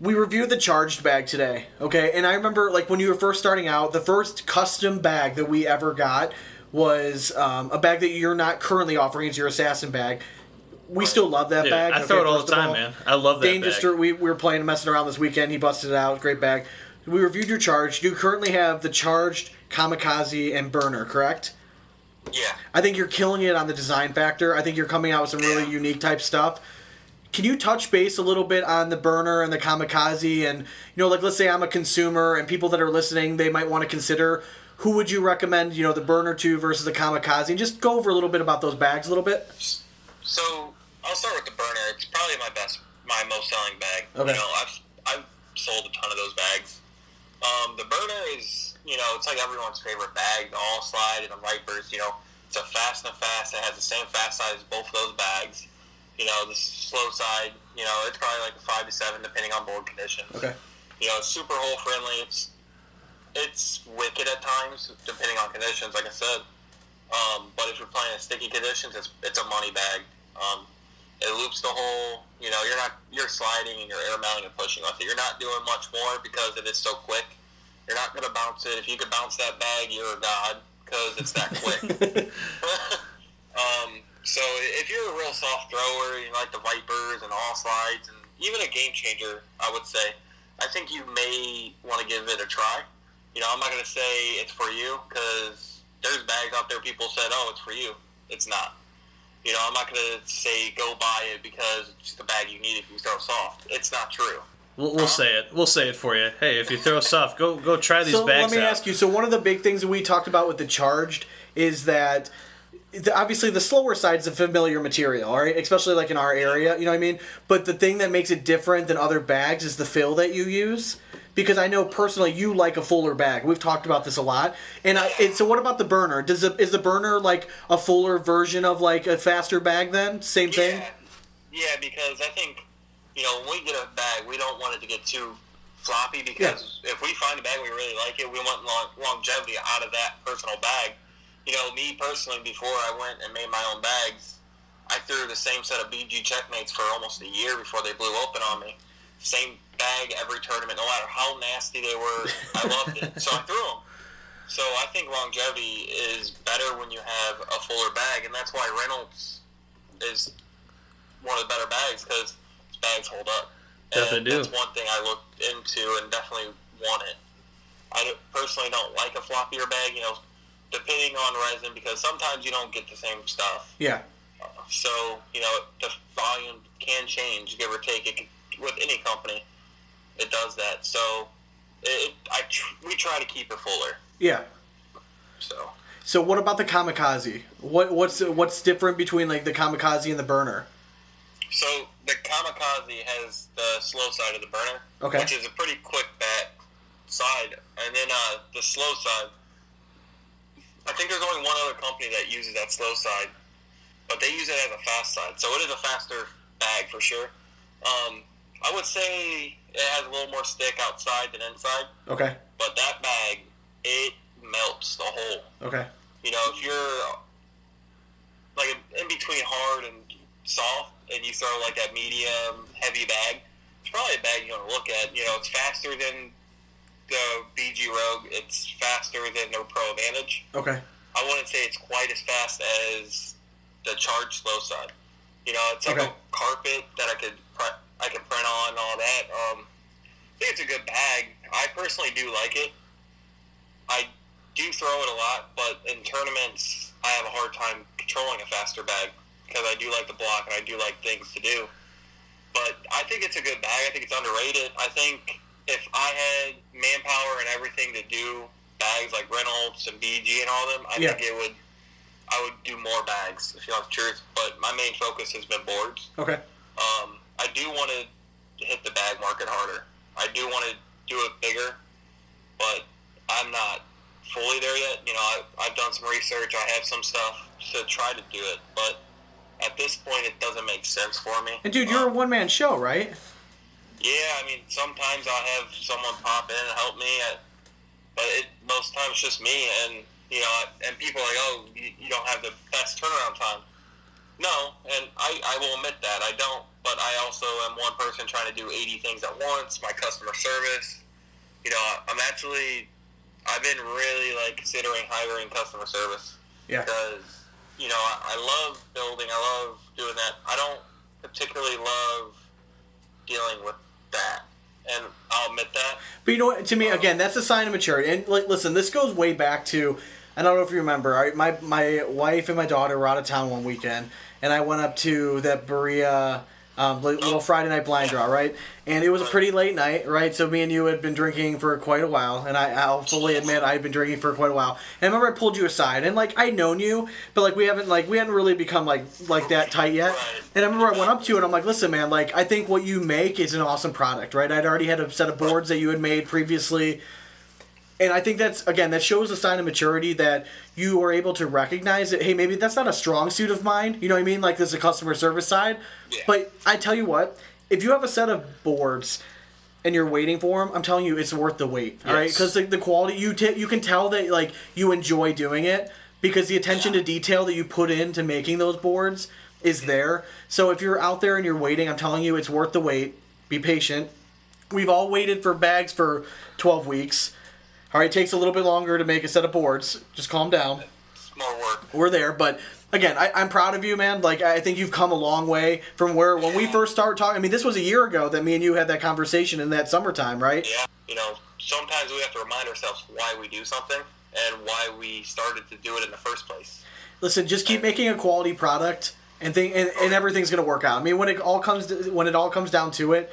A: we reviewed the charged bag today. Okay, and I remember like when you were first starting out, the first custom bag that we ever got was um, a bag that you're not currently offering. It's your assassin bag. We still love that
B: Yeah,
A: bag.
B: I
A: okay,
B: throw it all the
A: of
B: time, man. I love that
A: Dane
B: bag.
A: just we, we were playing and messing around this weekend. He busted it out. Great bag. We reviewed your charged. You currently have the charged kamikaze and burner, correct?
D: Yeah.
A: I think you're killing it on the design factor. I think you're coming out with some really unique type stuff. Can you touch base a little bit on the burner and the kamikaze and you know like let's say I'm a consumer and people that are listening they might want to consider who would you recommend you know the burner to versus the kamikaze and just go over a little bit about those bags a little bit.
D: So I'll start with the burner. It's probably my best, my most selling bag.
A: Okay.
D: You know, I've I've sold a ton of those bags. Um, the burner is, you know, it's like everyone's favorite bag. The all slide and the Vipers. You know, it's a fast and a fast. It has the same fast size as both of those bags. You know, the slow side. You know, it's probably like a five to seven depending on board conditions.
A: Okay.
D: You know, it's super hole friendly. It's it's wicked at times depending on conditions. Like I said. Um, but if you're playing in sticky conditions, it's, it's a money bag. Um, it loops the hole. You know, you're not you're sliding and you're air mailing and pushing with it. You're not doing much more because it is so quick. You're not going to bounce it. If you could bounce that bag, you're a god because it's that quick. (laughs) (laughs) um, so if you're a real soft thrower, you like the Vipers and all slides, and even a game changer, I would say, I think you may want to give it a try. You know, I'm not going to say it's for you because there's bags out there people said, oh, it's for you. It's not. You know, I'm not going to say go buy it because it's the bag you need if you throw soft. It's not true.
B: We'll, we'll uh-huh. say it. We'll say it for you. Hey, if you throw soft, go go try these
A: so
B: bags
A: let me
B: out.
A: ask you. So one of the big things that we talked about with the charged is that obviously the slower side is a familiar material, right? especially like in our area. You know what I mean? But the thing that makes it different than other bags is the fill that you use. Because I know personally you like a fuller bag. We've talked about this a lot. And, I, and so what about the burner? Does it, is the burner like a fuller version of like a faster bag then? Same thing?
D: Yeah, yeah, because I think you know when we get a bag, we don't want it to get too floppy because if we find a bag we really like it, we want long, longevity out of that personal bag. You know, me personally, before I went and made my own bags, I threw the same set of BG checkmates for almost a year before they blew open on me. Same bag every tournament, no matter how nasty they were. I loved it, so I threw them. So I think longevity is better when you have a fuller bag, and that's why Reynolds is one of the better bags because bags hold up. And
B: Definitely do.
D: That's one thing I looked into and definitely want it. I don't- personally don't like a floppier bag, you know, depending on resin because sometimes you don't get the same stuff.
A: Yeah.
D: So you know the volume can change, give or take. It can, with any company, it does that. So it, I tr- we try to keep it fuller.
A: Yeah.
D: So
A: So what about the kamikaze? What what's what's different between like the kamikaze and the burner?
D: so the kamikaze has the slow side of the burner,
A: Okay.
D: which is a pretty quick bat side, and then uh, the slow side. I think there's only one other company that uses that slow side, but they use it as a fast side, so it is a faster bag for sure. Um, I would say it has a little more stick outside than inside,
A: Okay.
D: but that bag it melts the hole.
A: Okay.
D: You know, if you're like in between hard and soft, and you throw like that medium heavy bag, it's probably a bag you want to look at. You know, it's faster than the BG Rogue. It's faster than their Pro Advantage.
A: Okay.
D: I wouldn't say it's quite as fast as the Charge Slow side. You know, it's like
A: Okay.
D: a carpet that I could pre- I can print on and all that. Um, I think it's a good bag. I personally do like it. I do throw it a lot, but in tournaments, I have a hard time controlling a faster bag because I do like the block and I do like things to do. But I think it's a good bag. I think it's underrated. I think if I had manpower and everything to do bags like Reynolds and BG and all them, I
A: Yeah.
D: think it would. I would do more bags if you want the truth. But my main focus has been boards.
A: Okay.
D: Um, I do want to hit the bag market harder. I do want to do it bigger, but I'm not fully there yet. You know, I, I've done some research. I have some stuff to try to do it, but at this point, it doesn't make sense for me.
A: And dude, you're a
D: Um,
A: one man show, right?
D: yeah, I mean, sometimes I'll have someone pop in and help me, at, but it, most times it's just me. And you know, and people are like, oh, you, you don't have the best turnaround time. No, and I, I will admit that I don't. But I also am one person trying to do 80 things at once. My customer service, you know, I'm actually, I've been really like considering hiring customer service
A: Yeah.
D: because you know I, I love building. I love doing that. I don't particularly love dealing with that, and I'll admit that.
A: But you know what? To me, um, again, that's a sign of maturity. And like, listen, this goes way back to. I don't know if you remember. right, My my wife and my daughter were out of town one weekend, and I went up to that Berea um, little Friday night blind draw, right? And it was a pretty late night, right? So me and you had been drinking for quite a while, and I, I'll fully admit I had been drinking for quite a while. And I remember I pulled you aside, and like I'd known you, but like we haven't like we hadn't really become like like that tight yet. And I remember I went up to you and I'm like, listen, man, like I think what you make is an awesome product, right? I'd already had a set of boards that you had made previously. And I think that's again that shows a sign of maturity that you are able to recognize that hey maybe that's not a strong suit of mine you know what I mean like there's a customer service side
D: Yeah.
A: but I tell you what if you have a set of boards and you're waiting for them I'm telling you it's worth the wait all right
B: Yes.
A: because the, the quality you ta you can tell that like you enjoy doing it because the attention to detail that you put into making those boards is there so if you're out there and you're waiting I'm telling you it's worth the wait be patient we've all waited for bags for 12 weeks all right, it takes a little bit longer to make a set of boards. Just calm down.
D: It's more work.
A: We're there, but again, I, I'm proud of you, man. Like I think you've come a long way from where when we first started talking. I mean, this was a year ago that me and you had that conversation in that summertime, right?
D: Yeah, you know, sometimes we have to remind ourselves why we do something and why we started to do it in the first place.
A: Listen, just keep making a quality product, and think, and, and everything's gonna work out. I mean, when it all comes to, when it all comes down to it,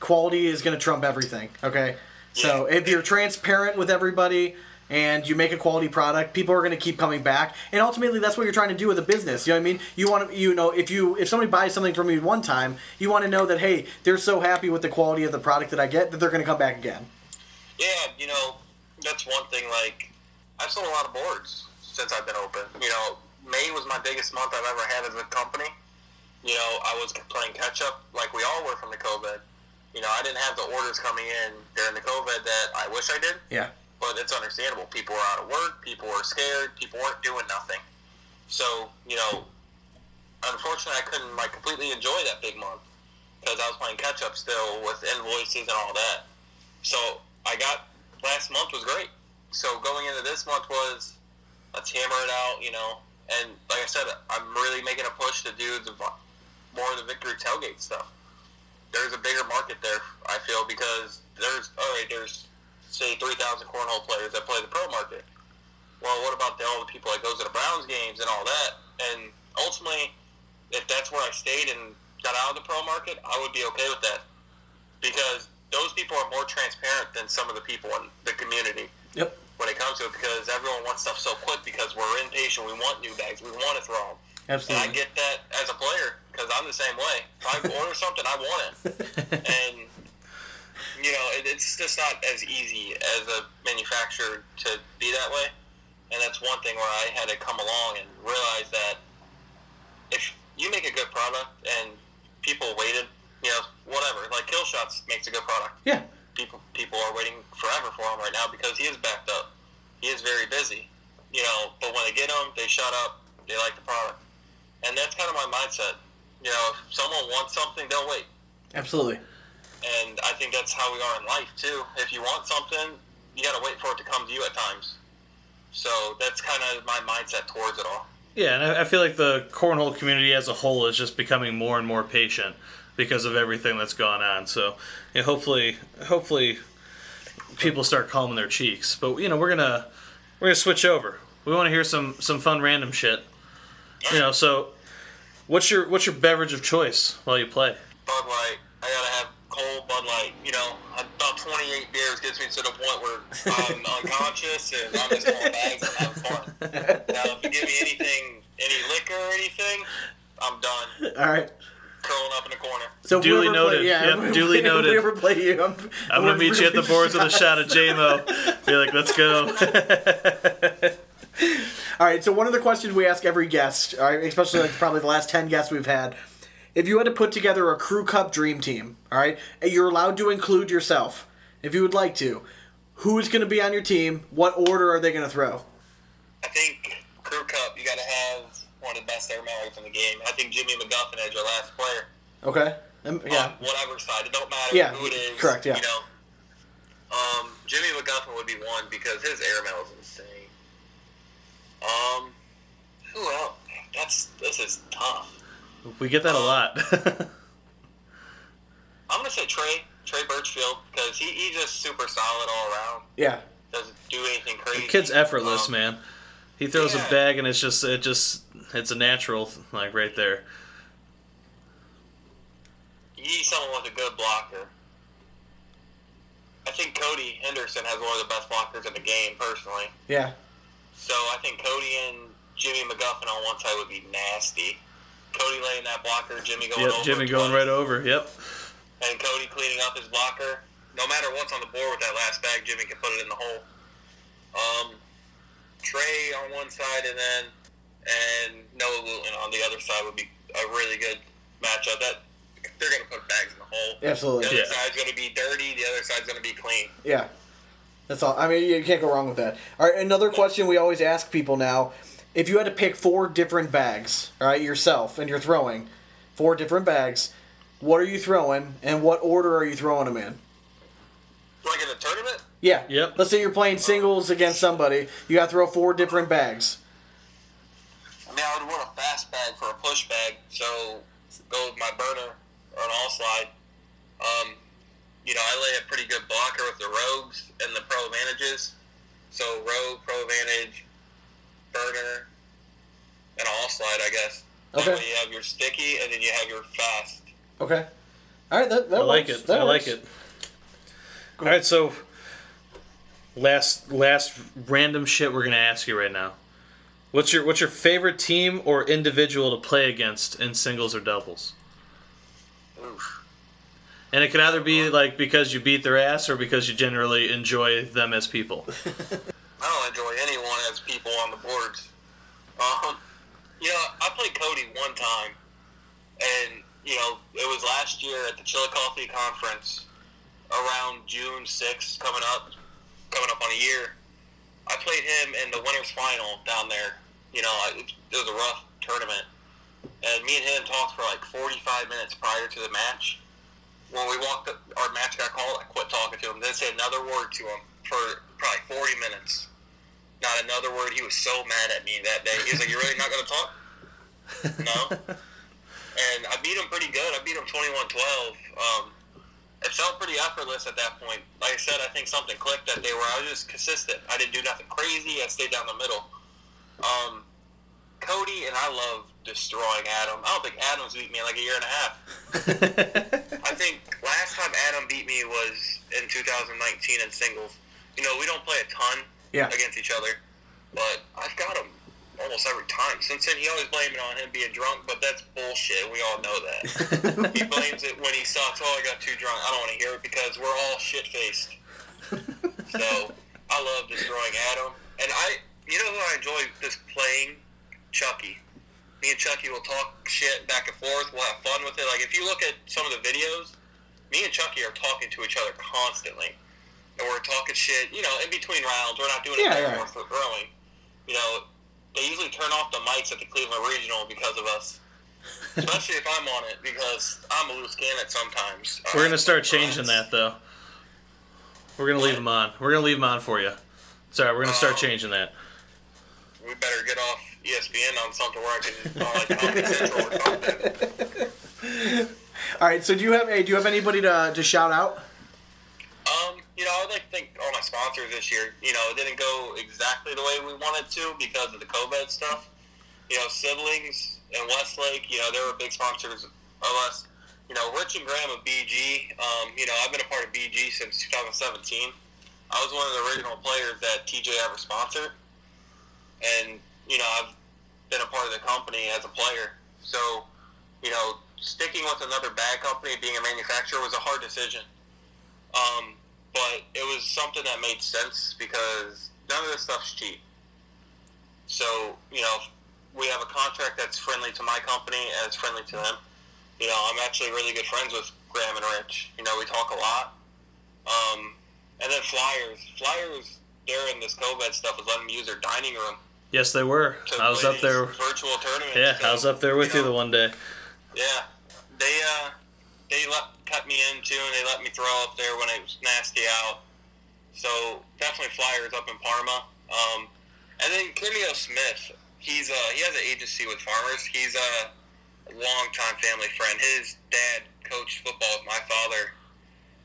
A: quality is gonna trump everything. Okay, so
D: Yeah.
A: if you're transparent with everybody. And you make a quality product, people are going to keep coming back, and ultimately that's what you're trying to do with a business. You know what I mean? You want to, you know, if you if somebody buys something from you one time, you want to know that hey, they're so happy with the quality of the product that I get that they're going to come back again.
D: Yeah, you know, that's one thing. Like, I've sold a lot of boards since I've been open. You know, May was my biggest month I've ever had as a company. You know, I was playing catch up like we all were from the COVID. You know, I didn't have the orders coming in during the COVID that I wish I did.
A: Yeah.
D: But it's understandable. People were out of work. People were scared. People weren't doing nothing. So you know, unfortunately, I couldn't like completely enjoy that big month because I was playing catch up still with invoices and all that. So I got last month was great. So going into this month was let's hammer it out, you know. And like I said, I'm really making a push to do the more of the victory tailgate stuff. There's a bigger market there, I feel, because there's oh, all right. There's say 3,000 cornhole players that play the pro market. Well, what about the, all the people that goes to the Browns games and all that? And ultimately, if that's where I stayed and got out of the pro market, I would be okay with that because those people are more transparent than some of the people in the community
A: Yep.
D: when it comes to it because everyone wants stuff so quick because we're impatient. We want new bags. We want to throw them. And I get that as a player because I'm the same way. If I order something, I want it. (laughs) And, you know, it, it's just not as easy as a manufacturer to be that way. And that's one thing where I had to come along and realize that if you make a good product and people waited, you know, whatever, like Kill Shots makes a good product
A: yeah.
D: people people are waiting forever for him right now because he is backed up. He is very busy, you know. But when they get him, they shut up. They like the product, and that's kind of my mindset. You know, if someone wants something, they'll wait,
A: Absolutely.
D: And I think that's how we are in life too. If you want something, you got to wait for it to come to you at times. So that's kind of my mindset towards it all.
B: Yeah, and I, feel like the cornhole community as a whole is just becoming more and more patient because of everything that's gone on. So, yeah, hopefully, hopefully, people start calming their cheeks. But you know, we're gonna we're gonna switch over. We want to hear some some fun random shit. You know, so what's your what's your beverage of choice while you play?
D: Bud Light. I gotta have cold Bud Light. You know, about 28 beers gets me to the point where I'm (laughs) unconscious and I'm just going bags and having fun. Now, if you give me anything, any liquor or anything, I'm done.
E: All right.
D: Curling up in the corner.
E: So if we
B: Duly noted.
E: Play, yeah,
B: Yep,
E: if we-
B: duly
E: if
B: noted.
E: we ever play you, I'm,
B: I'm gonna meet you at the boards with a shot of JMO. Be like, let's go. (laughs)
E: All right. So one of the questions we ask every guest, all right, especially like probably the last ten guests we've had, if you had to put together a crew cup dream team, all right, and you're allowed to include yourself if you would like to. Who's going to be on your team? What order are they going to throw?
D: I think Crew Cup, you gotta have one of the best air mailers in the game. I think Jimmy McGuffin as your last player.
E: Okay. Um, yeah.
D: on whatever side. It don't matter
E: Yeah,
D: who it is.
E: correct, yeah.
D: You know, um, Jimmy McGuffin would be one because his air mail is insane. Um, who else? That's this is tough.
B: We get that a lot. (laughs)
D: I'm gonna say Trey Trey Birchfield because he, he's just super solid all around.
E: Yeah.
D: Doesn't do anything crazy.
B: The kid's effortless,
D: Um,
B: man. He throws
D: yeah.
B: a bag and it's just it just it's a natural like right there.
D: You need someone with a good blocker. I think Cody Henderson has one of the best blockers in the game, personally.
E: Yeah.
D: So I think Cody and Jimmy McGuffin on one side would be nasty. Cody laying that blocker, Jimmy going
B: Yep,
D: over.
B: Jimmy going
D: twice,
B: right over. Yep.
D: And Cody cleaning up his blocker. No matter what's on the board with that last bag, Jimmy can put it in the hole. Um, Trey on one side, and then and Noah Luton on the other side would be a really good matchup. That they're going to put bags in the hole.
E: Absolutely.
D: The other
B: Yeah.
D: side's going to be dirty. The other side's going to be clean.
E: Yeah. That's all. I mean, you can't go wrong with that. All right, another question we always ask people now: if you had to pick four different bags, all right, yourself, and you're throwing four different bags, what are you throwing, and what order are you throwing them in?
D: Like in a tournament,
E: Yeah.
B: Yep.
E: Let's say you're playing singles against somebody. You got to throw four different bags.
D: I mean, I would want a fast bag for a push bag, so go with my burner or an all slide. Um, you know, I lay a pretty good blocker with the rogues and the pro advantages. So rogue, pro advantage, burner, and all slide, I guess.
E: Okay.
D: That way you have your sticky and then you have your fast.
E: Okay. All right. That, that
B: I like
E: works.
B: it.
E: That
B: I like
E: works.
B: it. All right, so last last random shit we're gonna ask you right now. What's your what's your favorite team or individual to play against in singles or doubles?
D: Oof.
B: And it can either be like because you beat their ass or because you generally enjoy them as people. (laughs)
D: Enjoy anyone as people on the boards. Um, you know, I played Cody one time, and you know, it was last year at the Chillicothe Conference, around June sixth, coming up, coming up on a year. I played him in the winners final down there. You know, it, was a rough tournament, and me and him talked for like forty-five minutes prior to the match. When we walked, up, our match got called. I quit talking to him. Didn't say another word to him for probably forty minutes not another word. He was so mad at me that day. He was like, "You're really not going to talk?" No. and I beat him pretty good. I beat him 21-12. Um, it felt pretty effortless at that point. Like I said, I think something clicked that day where I was just consistent. I didn't do nothing crazy. I stayed down the middle. Um, Cody and I love destroying Adam. I don't think Adam's beat me in like a year and a half. (laughs) I think last time Adam beat me was in 2019 in singles. You know, we don't play a ton
E: Yeah.
D: against each other, but I've got him almost every time. Since then, he always blames it on him being drunk, but that's bullshit. We all know that. (laughs) he blames it when he sucks. Oh, I got too drunk. I don't want to hear it because we're all shit faced. so I love destroying Adam, and I, you know, who I enjoy this playing Chucky. Me and Chucky will talk shit back and forth. We'll have fun with it. Like if you look at some of the videos, me and Chucky are talking to each other constantly, and we're talking shit. You know, in between rounds, we're not doing
E: Yeah,
D: it
E: yeah.
D: anymore for throwing. You know, they usually turn off the mics at the Cleveland Regional because of us. Especially if I'm on it, because I'm a loose cannon sometimes.
B: We're gonna
D: Uh,
B: start
D: but
B: changing that though. We're gonna leave them on. We're gonna leave them on for you. Sorry, we're gonna start
D: Um,
B: changing that.
D: we better get off ESPN on something where I can on like Comedy Central or something. (laughs)
A: All right. So do you have hey, do you have anybody to to shout out?
D: Um, you know, I'd like to thank all this year. You know, it didn't go exactly the way we wanted to because of the COVID stuff. You know, siblings and Westlake, you know, they were big sponsors of us. You know, Rich and Graham of BG. Um, you know, I've been a part of BG since 2017. I was one of the original players that TJ ever sponsored, and you know, I've been a part of the company as a player. So, you know, sticking with another bag company, being a manufacturer, was a hard decision. Um, but it was something that made sense because none of this stuff's cheap. So, you know, we have a contract that's friendly to my company and it's friendly to them. You know, I'm actually really good friends with Graham and Rich. You know, we talk a lot. Um, and then Flyers. Flyers during this COVID stuff was letting me use their dining room.
B: Yes, they were. I was up there.
D: Virtual tournaments.
B: Yeah, I was up there with you
D: know,
B: the one day.
D: yeah, they uh, they let cut me in too, and they let me throw up there when it was nasty out. So definitely Flyers up in Parma. Um, and then Kimio Smith, he's uh, he has an agency with farmers. He's a longtime family friend. His dad coached football with my father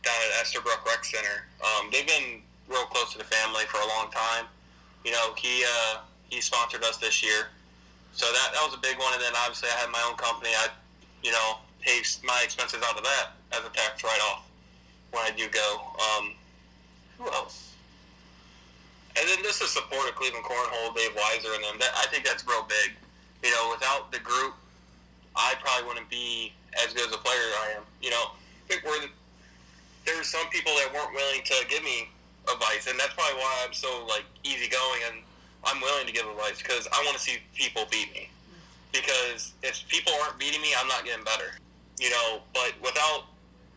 D: down at Estabrook Rec Center. Um, they've been real close to the family for a long time. You know, he uh, he sponsored us this year. So that that was a big one, and then obviously I had my own company. I, you know, pay my expenses out of that as a tax write-off when I do go. Um, who else? And then just the support of Cleveland Cornhole, Dave Weiser, and them. That I think that's real big. You know, without the group, I probably wouldn't be as good as a player I am. You know, I think we're the, there's some people that weren't willing to give me advice, and that's probably why I'm so like easygoing and I'm willing to give advice because I want to see people beat me. Because if people aren't beating me, I'm not getting better. You know, but without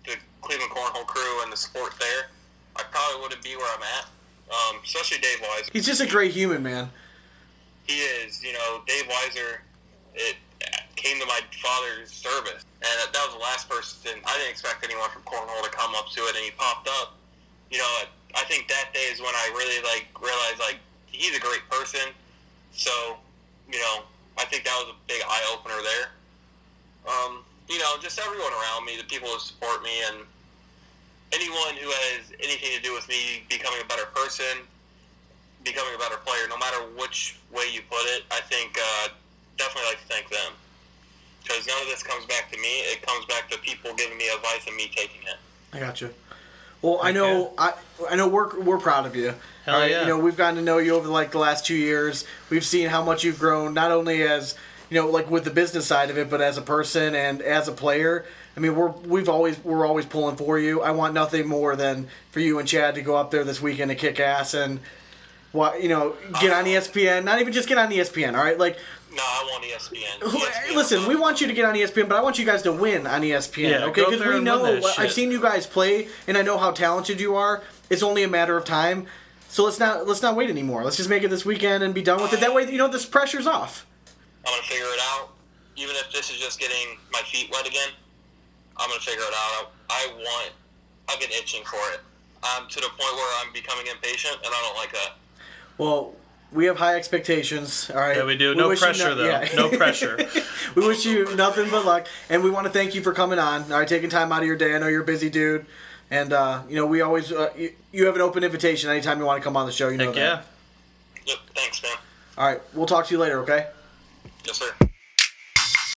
D: the Cleveland Cornhole crew and the support there, I probably wouldn't be where I'm at. Um, especially Dave Weiser.
A: He's just a great human, man.
D: He is. You know, Dave Weiser. It came to my father's service, and that was the last person. I didn't expect anyone from Cornhole to come up to it, and he popped up. You know, I think that day is when I really like realized like he's a great person. So, you know, I think that was a big eye opener there. Um, you know, just everyone around me, the people who support me, and anyone who has anything to do with me becoming a better person, becoming a better player, no matter which way you put it, I think uh, definitely like to thank them. Because none of this comes back to me; it comes back to people giving me advice and me taking it.
A: I got you. Well, I know I I know we're we're proud of you.
B: Hell
A: All right,
B: yeah.
A: You know we've gotten to know you over like the last two years. We've seen how much you've grown, not only as you know like with the business side of it, but as a person and as a player. I mean, we're we've always we're always pulling for you. I want nothing more than for you and Chad to go up there this weekend to kick ass and what you know get on ESPN. Not even just get on ESPN. All right, like
D: No, I want ESPN. ESPN
A: listen, we want you to get on ESPN, but I want you guys to win on ESPN.
B: Yeah,
A: okay,
B: go
A: because
B: there
A: we
B: and
A: know
B: win that
A: I've seen you guys play, and I know how talented you are. It's only a matter of time. So let's not let's not wait anymore. Let's just make it this weekend and be done with it. That way, you know, this pressure's off.
D: I'm gonna figure it out. Even if this is just getting my feet wet again, I'm gonna figure it out. I, I want. I've been itching for it. I'm to the point where I'm becoming impatient, and I don't like that.
A: Well, we have high expectations. All right.
B: Yeah, we do. No
A: wish you
B: pressure, though. No pressure. (laughs)
A: we wish you nothing but luck, and we want to thank you for coming on. All right, taking time out of your day. I know you're a busy dude, and uh, you know we always uh, you, you have an open invitation anytime you want to come on the show. You know
B: Heck
A: that.
B: yeah.
D: Yep. Thanks, man.
A: All right, we'll talk to you later. Okay.
D: Yes, sir.